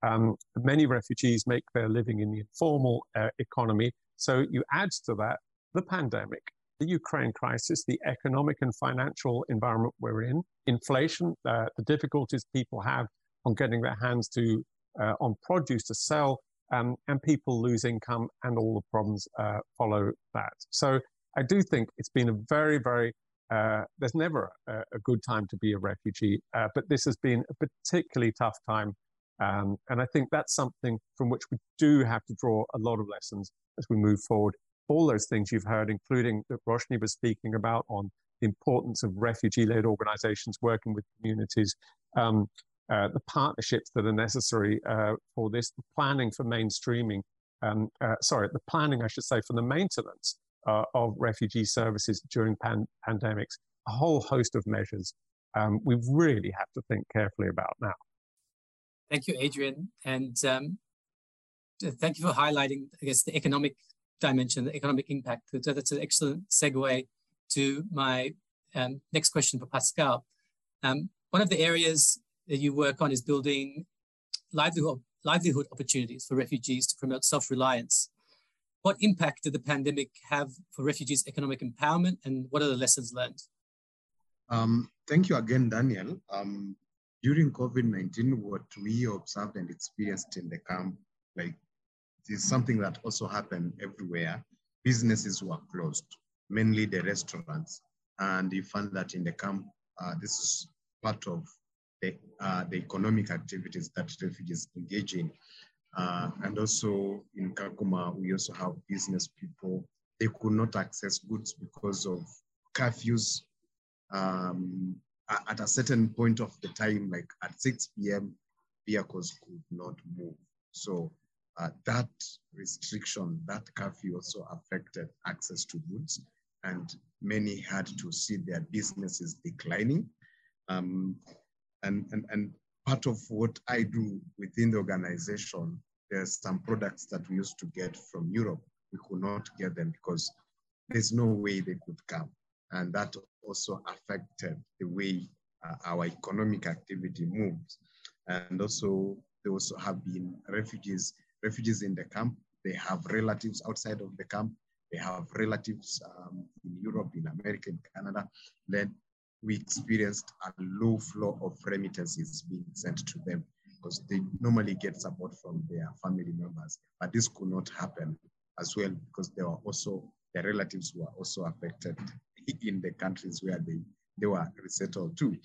um, many refugees make their living in the informal uh, economy. So you add to that the pandemic, the Ukraine crisis, the economic and financial environment we're in, inflation, uh, the difficulties people have on getting their hands to uh, on produce to sell, um, and people lose income, and all the problems uh, follow that. So I do think it's been a very, very uh, there's never a, a, good time to be a refugee, uh, but this has been a particularly tough time. Um, and I think that's something from which we do have to draw a lot of lessons as we move forward all those things you've heard, including that Roshni was speaking about on the importance of refugee-led organizations working with communities, um, uh, the partnerships that are necessary uh, for this, the planning for mainstreaming, um, uh, sorry, the planning, I should say, for the maintenance uh, of refugee services during pan pandemics, a whole host of measures um, we really have to think carefully about now. Thank you, Adrian. And um, thank you for highlighting, I guess, the economic dimension, the economic impact. That's an excellent segue to my um, next question for Pascal. Um, one of the areas that you work on is building livelihood, livelihood opportunities for refugees to promote self-reliance. What impact did the pandemic have for refugees' economic empowerment and what are the lessons learned? Um, thank you again, Daniel. Um, during COVID-19, what we observed and experienced in the camp, like is something that also happened everywhere. Businesses were closed, mainly the restaurants. And you find that in the camp, uh, this is part of the, uh, the economic activities that refugees engage in. Uh, and also in Kakuma, we also have business people. They could not access goods because of curfews. Um, at a certain point of the time, like at 6 p.m., vehicles could not move. So uh, that restriction, that curfew also affected access to goods, and many had to see their businesses declining. Um, and, and, and part of what I do within the organization, there's some products that we used to get from Europe. We could not get them because there's no way they could come. And that also affected the way uh, our economic activity moves. And also, there also have been refugees, refugees in the camp. They have relatives outside of the camp. They have relatives um, in Europe, in America, in Canada. Then we experienced a low flow of remittances being sent to them because they normally get support from their family members. But this could not happen as well because there were also their relatives were also affected in the countries where they, they were resettled to.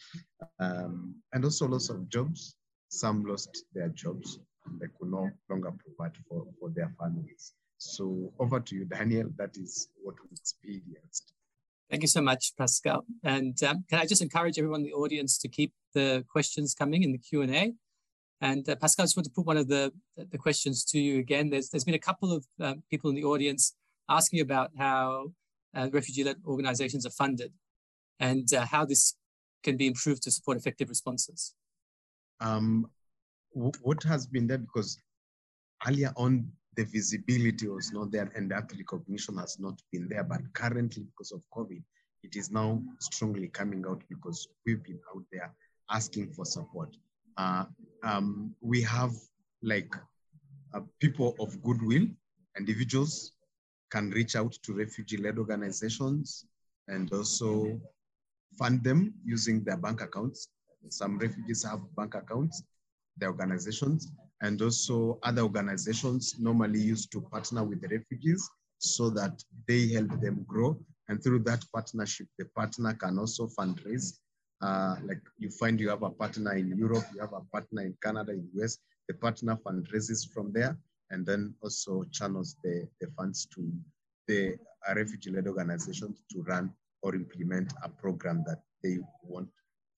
Um, and also loss of jobs. Some lost their jobs they could no longer provide for, for their families. So over to you, Daniel. That is what we experienced. Thank you so much, Pascal. And um, can I just encourage everyone in the audience to keep the questions coming in the Q&A? And uh, Pascal, I just want to put one of the, the questions to you again. There's, there's been a couple of uh, people in the audience asking about how uh, refugee-led organizations are funded and uh, how this can be improved to support effective responses. Um, what has been there, because earlier on, the visibility was not there and that recognition has not been there. But currently, because of COVID, it is now strongly coming out because we've been out there asking for support. Uh, um, we have like uh, people of goodwill, individuals can reach out to refugee-led organizations and also fund them using their bank accounts. Some refugees have bank accounts, their organizations, and also other organizations normally used to partner with the refugees so that they help them grow. And through that partnership, the partner can also fundraise. Uh, like you find you have a partner in Europe, you have a partner in Canada, in US, the partner fundraises from there and then also channels the, the funds to the refugee-led organizations to run or implement a program that they want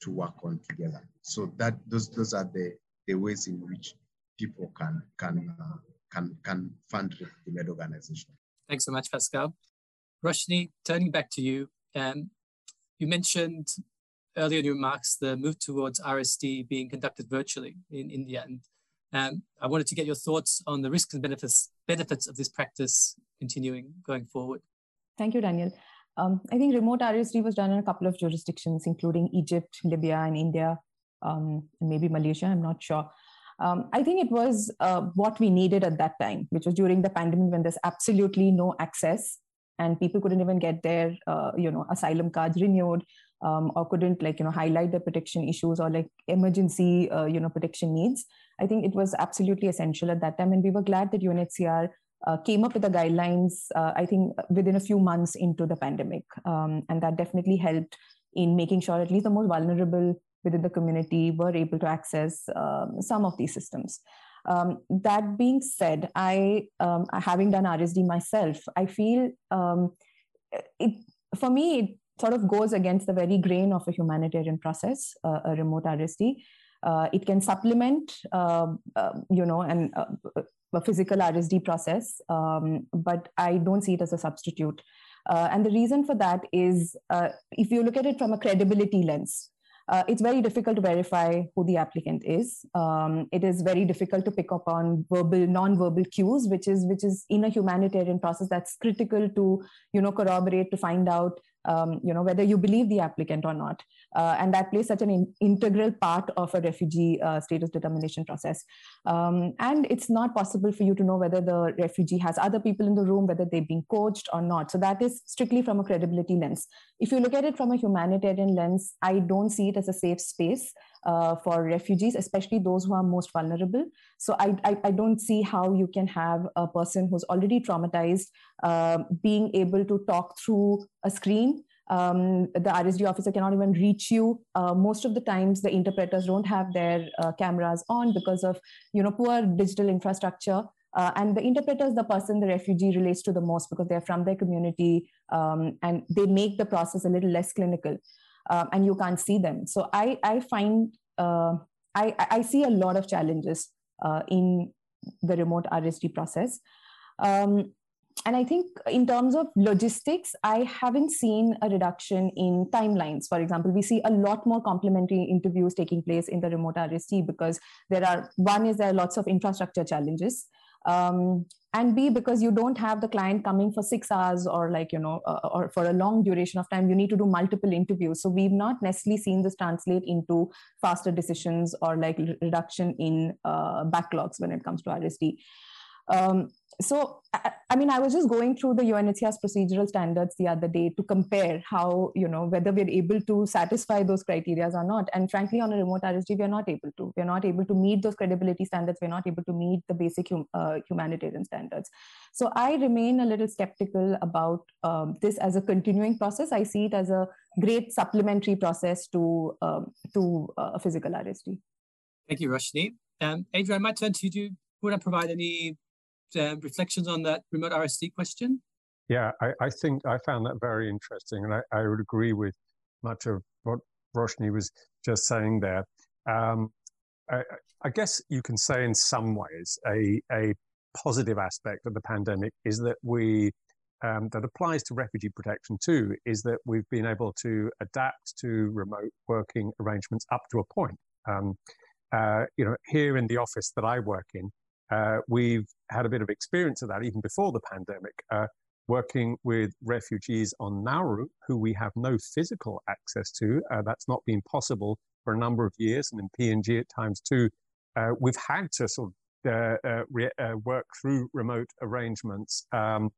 to work on together. So that those those are the, the ways in which people can can uh, can can fund the med organization. Thanks so much, Pascal. Roshni, turning back to you, um, you mentioned earlier in your remarks the move towards RSD being conducted virtually in India, and um, I wanted to get your thoughts on the risks and benefits benefits of this practice continuing going forward. Thank you, Daniel. Um, I think remote RSD was done in a couple of jurisdictions, including Egypt, Libya, and India, um, maybe Malaysia. I'm not sure. Um, I think it was uh, what we needed at that time, which was during the pandemic when there's absolutely no access and people couldn't even get their, uh, you know, asylum cards renewed um, or couldn't like, you know, highlight their protection issues or like emergency, uh, you know, protection needs. I think it was absolutely essential at that time. And we were glad that UNHCR uh, came up with the guidelines, uh, I think, within a few months into the pandemic. Um, and that definitely helped in making sure at least the most vulnerable within the community were able to access um, some of these systems. Um, that being said, I, um, having done RSD myself, I feel um, it, for me, it sort of goes against the very grain of a humanitarian process, uh, a remote RSD. Uh, it can supplement, uh, you know, and a physical RSD process, but I don't see it as a substitute. Uh, and the reason for that is uh, if you look at it from a credibility lens, uh, it's very difficult to verify who the applicant is. Um, it is very difficult to pick up on verbal, non-verbal cues, which is which is in a humanitarian process that's critical to you know corroborate to find out um, you know whether you believe the applicant or not. Uh, and that plays such an in- integral part of a refugee uh, status determination process. Um, and it's not possible for you to know whether the refugee has other people in the room whether they're being coached or not. So that is strictly from a credibility lens. If you look at it from a humanitarian lens i don't see it as a safe space uh, for refugees, especially those who are most vulnerable. So I, I, I, don't see how you can have a person who's already traumatized uh, being able to talk through a screen. Um, the RSD officer cannot even reach you. Uh, most of the times, the interpreters don't have their uh, cameras on because of you know poor digital infrastructure. Uh, and the interpreter is the person the refugee relates to the most because they're from their community um, and they make the process a little less clinical. Um, and you can't see them. So I, I find uh, I, I see a lot of challenges uh, in the remote RSD process. Um, and I think in terms of logistics, I haven't seen a reduction in timelines. For example, we see a lot more complementary interviews taking place in the remote RSD because there are one is there are lots of infrastructure challenges. Um, and b because you don't have the client coming for six hours or like you know uh, or for a long duration of time you need to do multiple interviews. So we've not necessarily seen this translate into faster decisions or like reduction in uh, backlogs when it comes to rsd um, so I, I, mean i was just going through the unhcr's procedural standards the other day to compare how you know whether we're able to satisfy those criteria or not. And frankly on a remote rsd we're not able to. We're not able to meet those credibility standards. We're not able to meet the basic hum, uh, humanitarian standards. So i remain a little skeptical about um, this as a continuing process. I see it as a great supplementary process to um, to uh, a physical rsd thank you roshni um, adrian i might turn to you. Would I provide any uh, reflections on that remote RSD question? Yeah, I, I, think I found that very interesting, and I, I, would agree with much of what Roshni was just saying there. Um, I, I, guess you can say in some ways a, a positive aspect of the pandemic is that we um, that applies to refugee protection too is that we've been able to adapt to remote working arrangements up to a point. Um, uh, you know, here in the office that I work in, uh, we've had a bit of experience of that even before the pandemic, uh, working with refugees on Nauru who we have no physical access to. Uh, that's not been possible for a number of years, and in PNG at times too. Uh, we've had to sort of uh, re- work through remote arrangements. Um,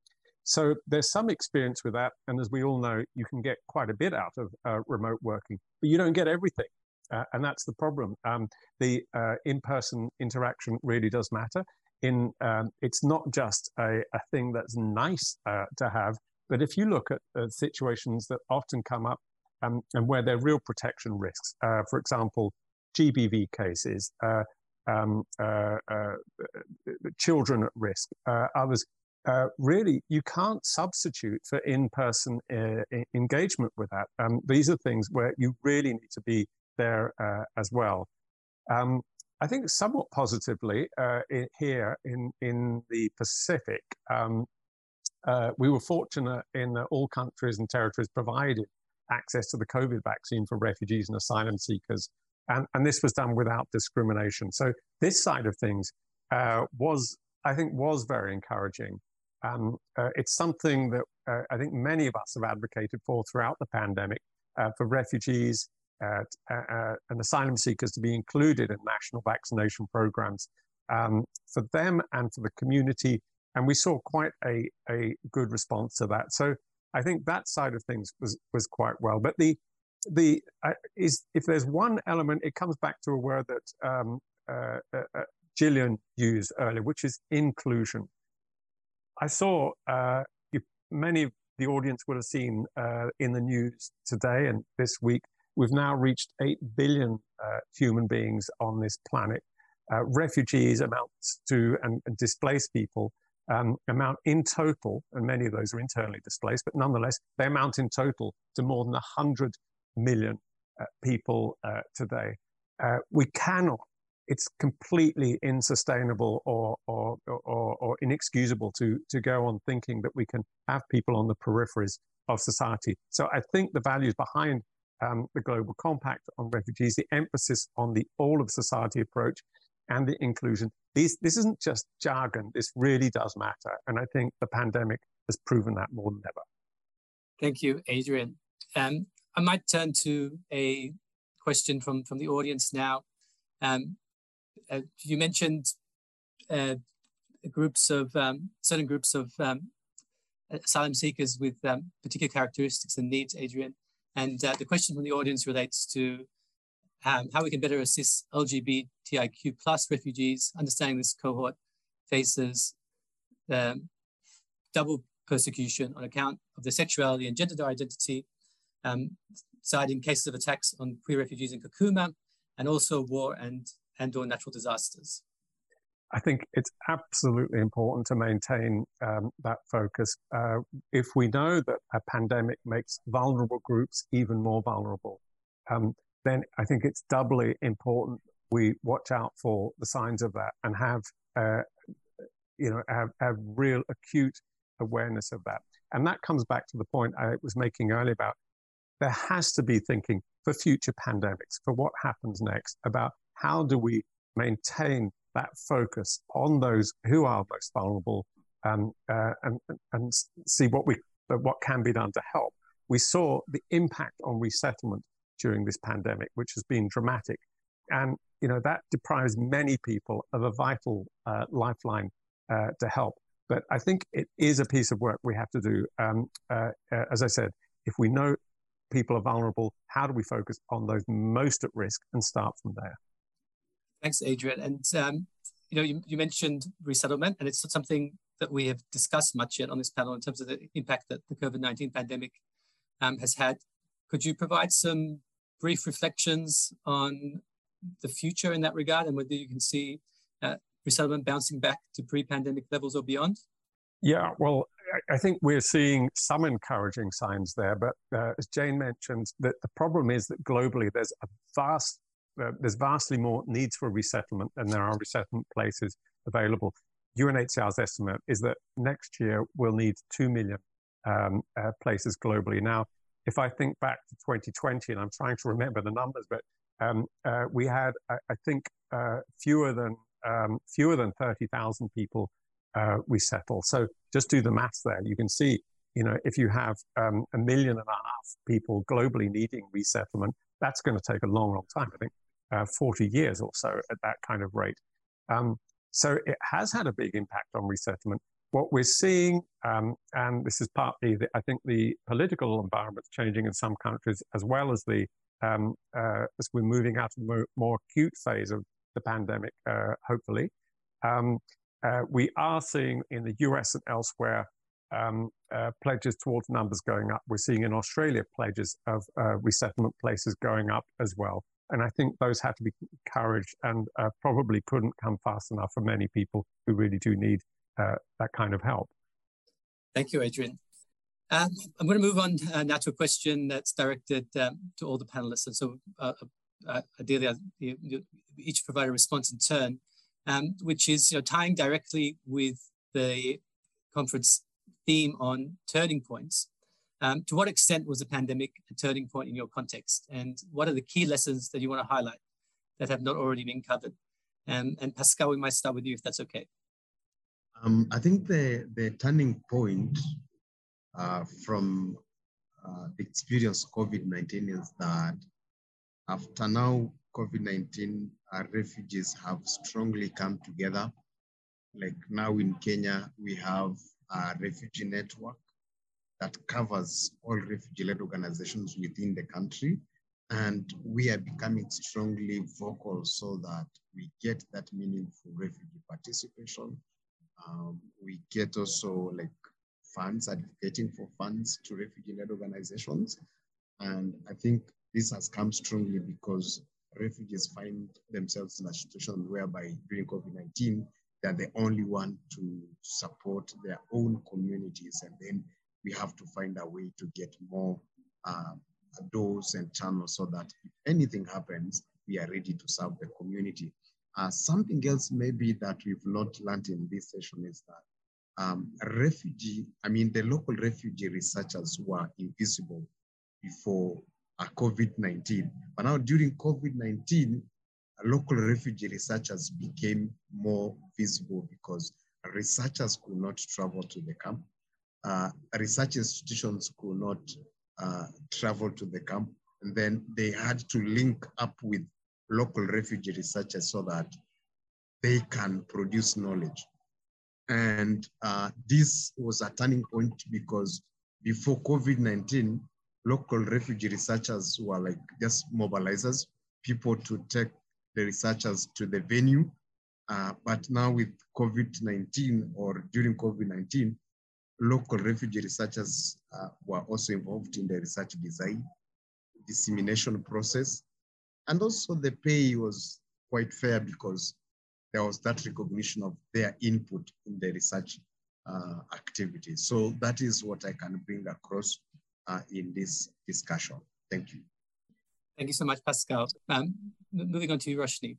so there's some experience with that, and as we all know, you can get quite a bit out of remote working, but you don't get everything. Uh, and that's the problem. Um, the uh, in-person interaction really does matter. In um, it's not just a, a thing that's nice uh, to have, but if you look at uh, situations that often come up um, and where there are real protection risks, uh, for example, GBV cases, uh, um, children at risk, others. really, you can't substitute for in-person engagement with that. Um, these are things where you really need to be there uh, as well. Um, I think somewhat positively uh, in, here in, in the Pacific, um, uh, we were fortunate in that all countries and territories provided access to the COVID vaccine for refugees and asylum seekers. And, and this was done without discrimination. So this side of things uh, was, I think, was very encouraging. Um, uh, it's something that uh, I think many of us have advocated for throughout the pandemic for refugees uh, and asylum seekers to be included in national vaccination programs um, for them and for the community. And we saw quite a, a good response to that. So I think that side of things was, was quite well. But the, the uh, is if there's one element, it comes back to a word that um, uh, uh, uh Gillian used earlier, which is inclusion. I saw uh, many of the audience would have seen uh, in the news today and this week We've now reached 8 billion uh, human beings on this planet. Uh, refugees amount to, and, and displaced people um, amount in total, and many of those are internally displaced, but nonetheless, they amount in total to more than 100 million uh, people uh, today. Uh, we cannot, it's completely insustainable or, or, or, or, inexcusable to, to go on thinking that we can have people on the peripheries of society. So I think the values behind um, the Global Compact on refugees, the emphasis on the all of society approach and the inclusion. These, this isn't just jargon, this really does matter. And I think the pandemic has proven that more than ever. Thank you, Adrian. Um, I might turn to a question from, from the audience now. Um, uh, you mentioned uh, groups of um, certain groups of um, asylum seekers with um, particular characteristics and needs, Adrian. And uh, the question from the audience relates to um, how we can better assist LGBTIQ plus refugees, understanding this cohort faces um, double persecution on account of their sexuality and gender identity, um, citing cases of attacks on queer refugees in Kakuma, and also war and, and or natural disasters. I think it's absolutely important to maintain um, that focus. Uh, if we know that a pandemic makes vulnerable groups even more vulnerable, um, then I think it's doubly important we watch out for the signs of that and have, uh, you know, have, have real acute awareness of that. And that comes back to the point I was making earlier about there has to be thinking for future pandemics, for what happens next, about how do we maintain that focus on those who are most vulnerable um, uh, and, and see what we what can be done to help. We saw the impact on resettlement during this pandemic, which has been dramatic, and you know that deprives many people of a vital uh, lifeline uh, to help. But I think it is a piece of work we have to do. Um, uh, uh, as I said, if we know people are vulnerable, how do we focus on those most at risk and start from there? Thanks, Adrian. And um, you know, you, you, mentioned resettlement, and it's something that we have discussed much yet on this panel in terms of the impact that the COVID nineteen pandemic um, has had. Could you provide some brief reflections on the future in that regard, and whether you can see uh, resettlement bouncing back to pre-pandemic levels or beyond? Yeah, well, I think we're seeing some encouraging signs there, but uh, as Jane mentioned, that the problem is that globally there's a vast uh, there's vastly more needs for resettlement than there are resettlement places available. UNHCR's estimate is that next year we'll need 2 million um, uh, places globally. Now, if I think back to 2020, and I'm trying to remember the numbers, but um, uh, we had, I, I think, uh, fewer than um, fewer than 30,000 people uh, resettle. So just do the maths there. You can see, you know, if you have um, a million and a half people globally needing resettlement, that's going to take a long, long time. I think uh, 40 years or so at that kind of rate. Um, so it has had a big impact on resettlement. What we're seeing, um, and this is partly, the, I think, the political environment's changing in some countries, as well as the um, uh, as we're moving out of the more, acute phase of the pandemic, uh, hopefully. Um, uh, we are seeing in the US and elsewhere um, uh, pledges towards numbers going up. We're seeing in Australia pledges of uh, resettlement places going up as well. And I think those had to be encouraged and uh, probably couldn't come fast enough for many people who really do need uh, that kind of help. Thank you, Adrian. Um, I'm going to move on uh, now to a question that's directed um, to all the panelists. And so uh, uh, ideally, you, you, each provide a response in turn, um, which is you know, tying directly with the conference theme on turning points. Um, to what extent was the pandemic a turning point in your context? And what are the key lessons that you want to highlight that have not already been covered? Um, and Pascal, we might start with you if that's okay. Um, I think the, the turning point uh, from uh, experience COVID-19 is that after now COVID-19, our refugees have strongly come together. Like now in Kenya, we have a refugee network that covers all refugee-led organizations within the country. And we are becoming strongly vocal so that we get that meaningful refugee participation. Um, we get also like funds, advocating for funds to refugee-led organizations. And I think this has come strongly because refugees find themselves in a situation whereby during COVID-19, they're the only one to support their own communities. And then we have to find a way to get more uh, doors and channels so that if anything happens, we are ready to serve the community. Uh, something else maybe that we've not learned in this session is that um, refugee, I mean, the local refugee researchers were invisible before uh, COVID-19. But now during COVID-19, local refugee researchers became more visible because researchers could not travel to the camp uh, research institutions could not uh, travel to the camp. And then they had to link up with local refugee researchers so that they can produce knowledge. And uh, this was a turning point because before COVID-19, local refugee researchers were like just mobilizers, people to take the researchers to the venue. Uh, but now with COVID-19 or during COVID-19, local refugee researchers uh, were also involved in the research design, dissemination process, and also the pay was quite fair because there was that recognition of their input in the research uh, activities. So that is what I can bring across uh, in this discussion. Thank you. Thank you so much, Pascal. Um, moving on to you, Roshni.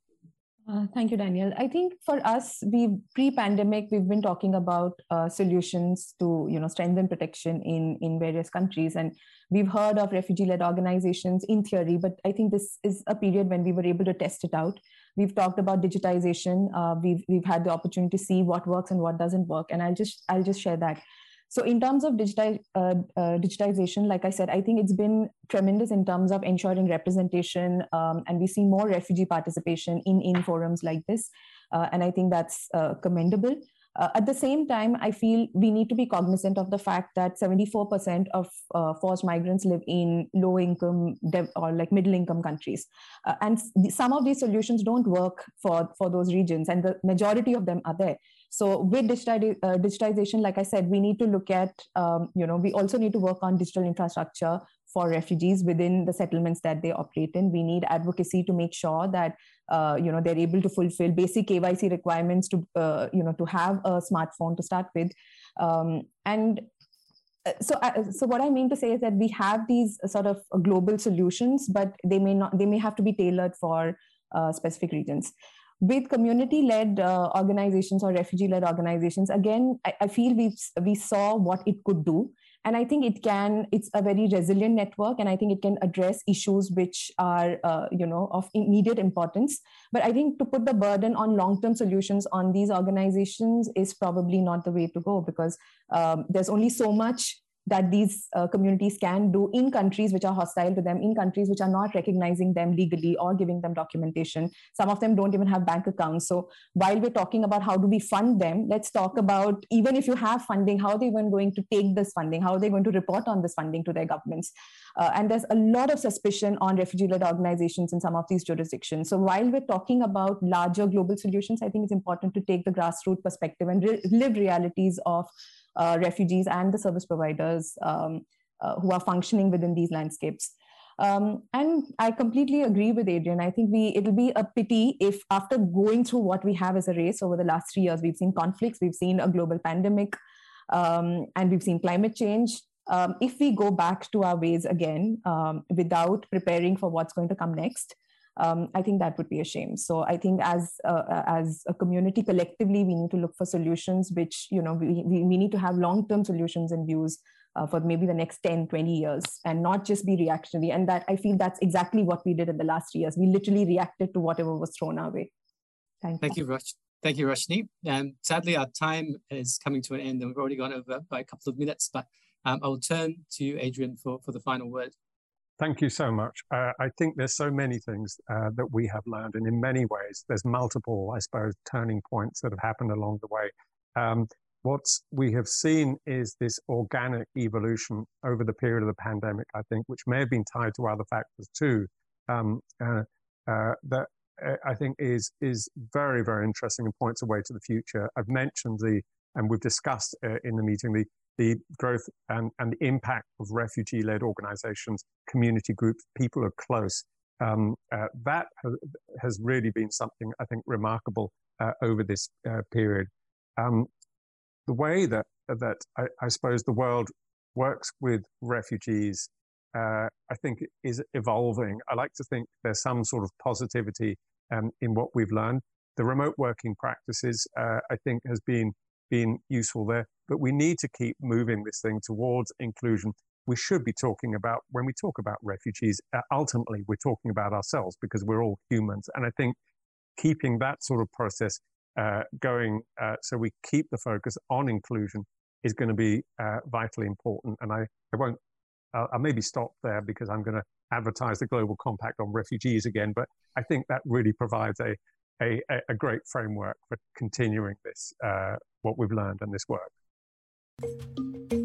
Uh, thank you, Daniel. I think for us, we pre-pandemic, we've been talking about uh, solutions to, you know, strengthen protection in in various countries, and we've heard of refugee-led organizations in theory. But I think this is a period when we were able to test it out. We've talked about digitization. Uh, we've we've had the opportunity to see what works and what doesn't work, and I'll just I'll just share that. So in terms of digitize, uh, uh, digitization, like I said, I think it's been tremendous in terms of ensuring representation, um, and we see more refugee participation in in forums like this, uh, and I think that's uh, commendable. Uh, at the same time, I feel we need to be cognizant of the fact that 74% of uh, forced migrants live in low income or like middle income countries. And some of these solutions don't work for, for those regions, and the majority of them are there. So with uh, digitization, like I said, we need to look at, um, you know, we also need to work on digital infrastructure for refugees within the settlements that they operate in. We need advocacy to make sure that uh, you know they're able to fulfill basic KYC requirements to uh, you know to have a smartphone to start with, um, and uh, so uh, so what i mean to say is that we have these sort of global solutions but they may not they may have to be tailored for uh, specific regions with community led uh, organizations or refugee led organizations again I, I, feel we we saw what it could do. And i think it can it's a very resilient network and i think it can address issues which are uh, you know of immediate importance. But i think to put the burden on long term solutions on these organizations is probably not the way to go because um, there's only so much that these uh, communities can do in countries which are hostile to them, in countries which are not recognizing them legally or giving them documentation. Some of them don't even have bank accounts. So while we're talking about how do we fund them, let's talk about even if you have funding, how are they even going to take this funding? How are they going to report on this funding to their governments? Uh, and there's a lot of suspicion on refugee-led organizations in some of these jurisdictions. So while we're talking about larger global solutions, I think it's important to take the grassroots perspective and re- live realities of uh, refugees and the service providers um, uh, who are functioning within these landscapes. Um, and I completely agree with Adrian. I think we it'll be a pity if after going through what we have as a race over the last three years, we've seen conflicts, we've seen a global pandemic, um, and we've seen climate change. Um, if we go back to our ways again um, without preparing for what's going to come next, um, I think that would be a shame. So I think as uh, as a community collectively, we need to look for solutions which you know we, we, we need to have long term solutions and views uh, for maybe the next 10 20 years and not just be reactionary. And that i feel that's exactly what we did in the last three years. We literally reacted to whatever was thrown our way. Thank, thank you. thank you roshni um, sadly our time is coming to an end and we've already gone over by a couple of minutes but um, i will turn to adrian for, for the final word Thank you so much. Uh, I think there's so many things uh, that we have learned, and in many ways, there's multiple, I suppose, turning points that have happened along the way. Um, what we have seen is this organic evolution over the period of the pandemic, I think, which may have been tied to other factors too, um, uh, uh that uh, I think is is very, very interesting and points a way to the future. I've mentioned the, and we've discussed uh, in the meeting, the the growth and, and impact of refugee led organizations, community groups, people are close. Um, uh, that has really been something I think remarkable uh, over this uh, period. Um, the way that that I, I, suppose the world works with refugees, uh, I think, is evolving. I like to think there's some sort of positivity um, in what we've learned. The remote working practices, uh, I think, has been been useful there. But we need to keep moving this thing towards inclusion. We should be talking about, when we talk about refugees, uh, ultimately we're talking about ourselves because we're all humans. And I think keeping that sort of process uh, going uh, so we keep the focus on inclusion is going to be uh, vitally important. And I, I won't, I'll maybe stop there because I'm going to advertise the Global Compact on refugees again. But I think that really provides a, a, a great framework for continuing this, uh, what we've learned and this work. Música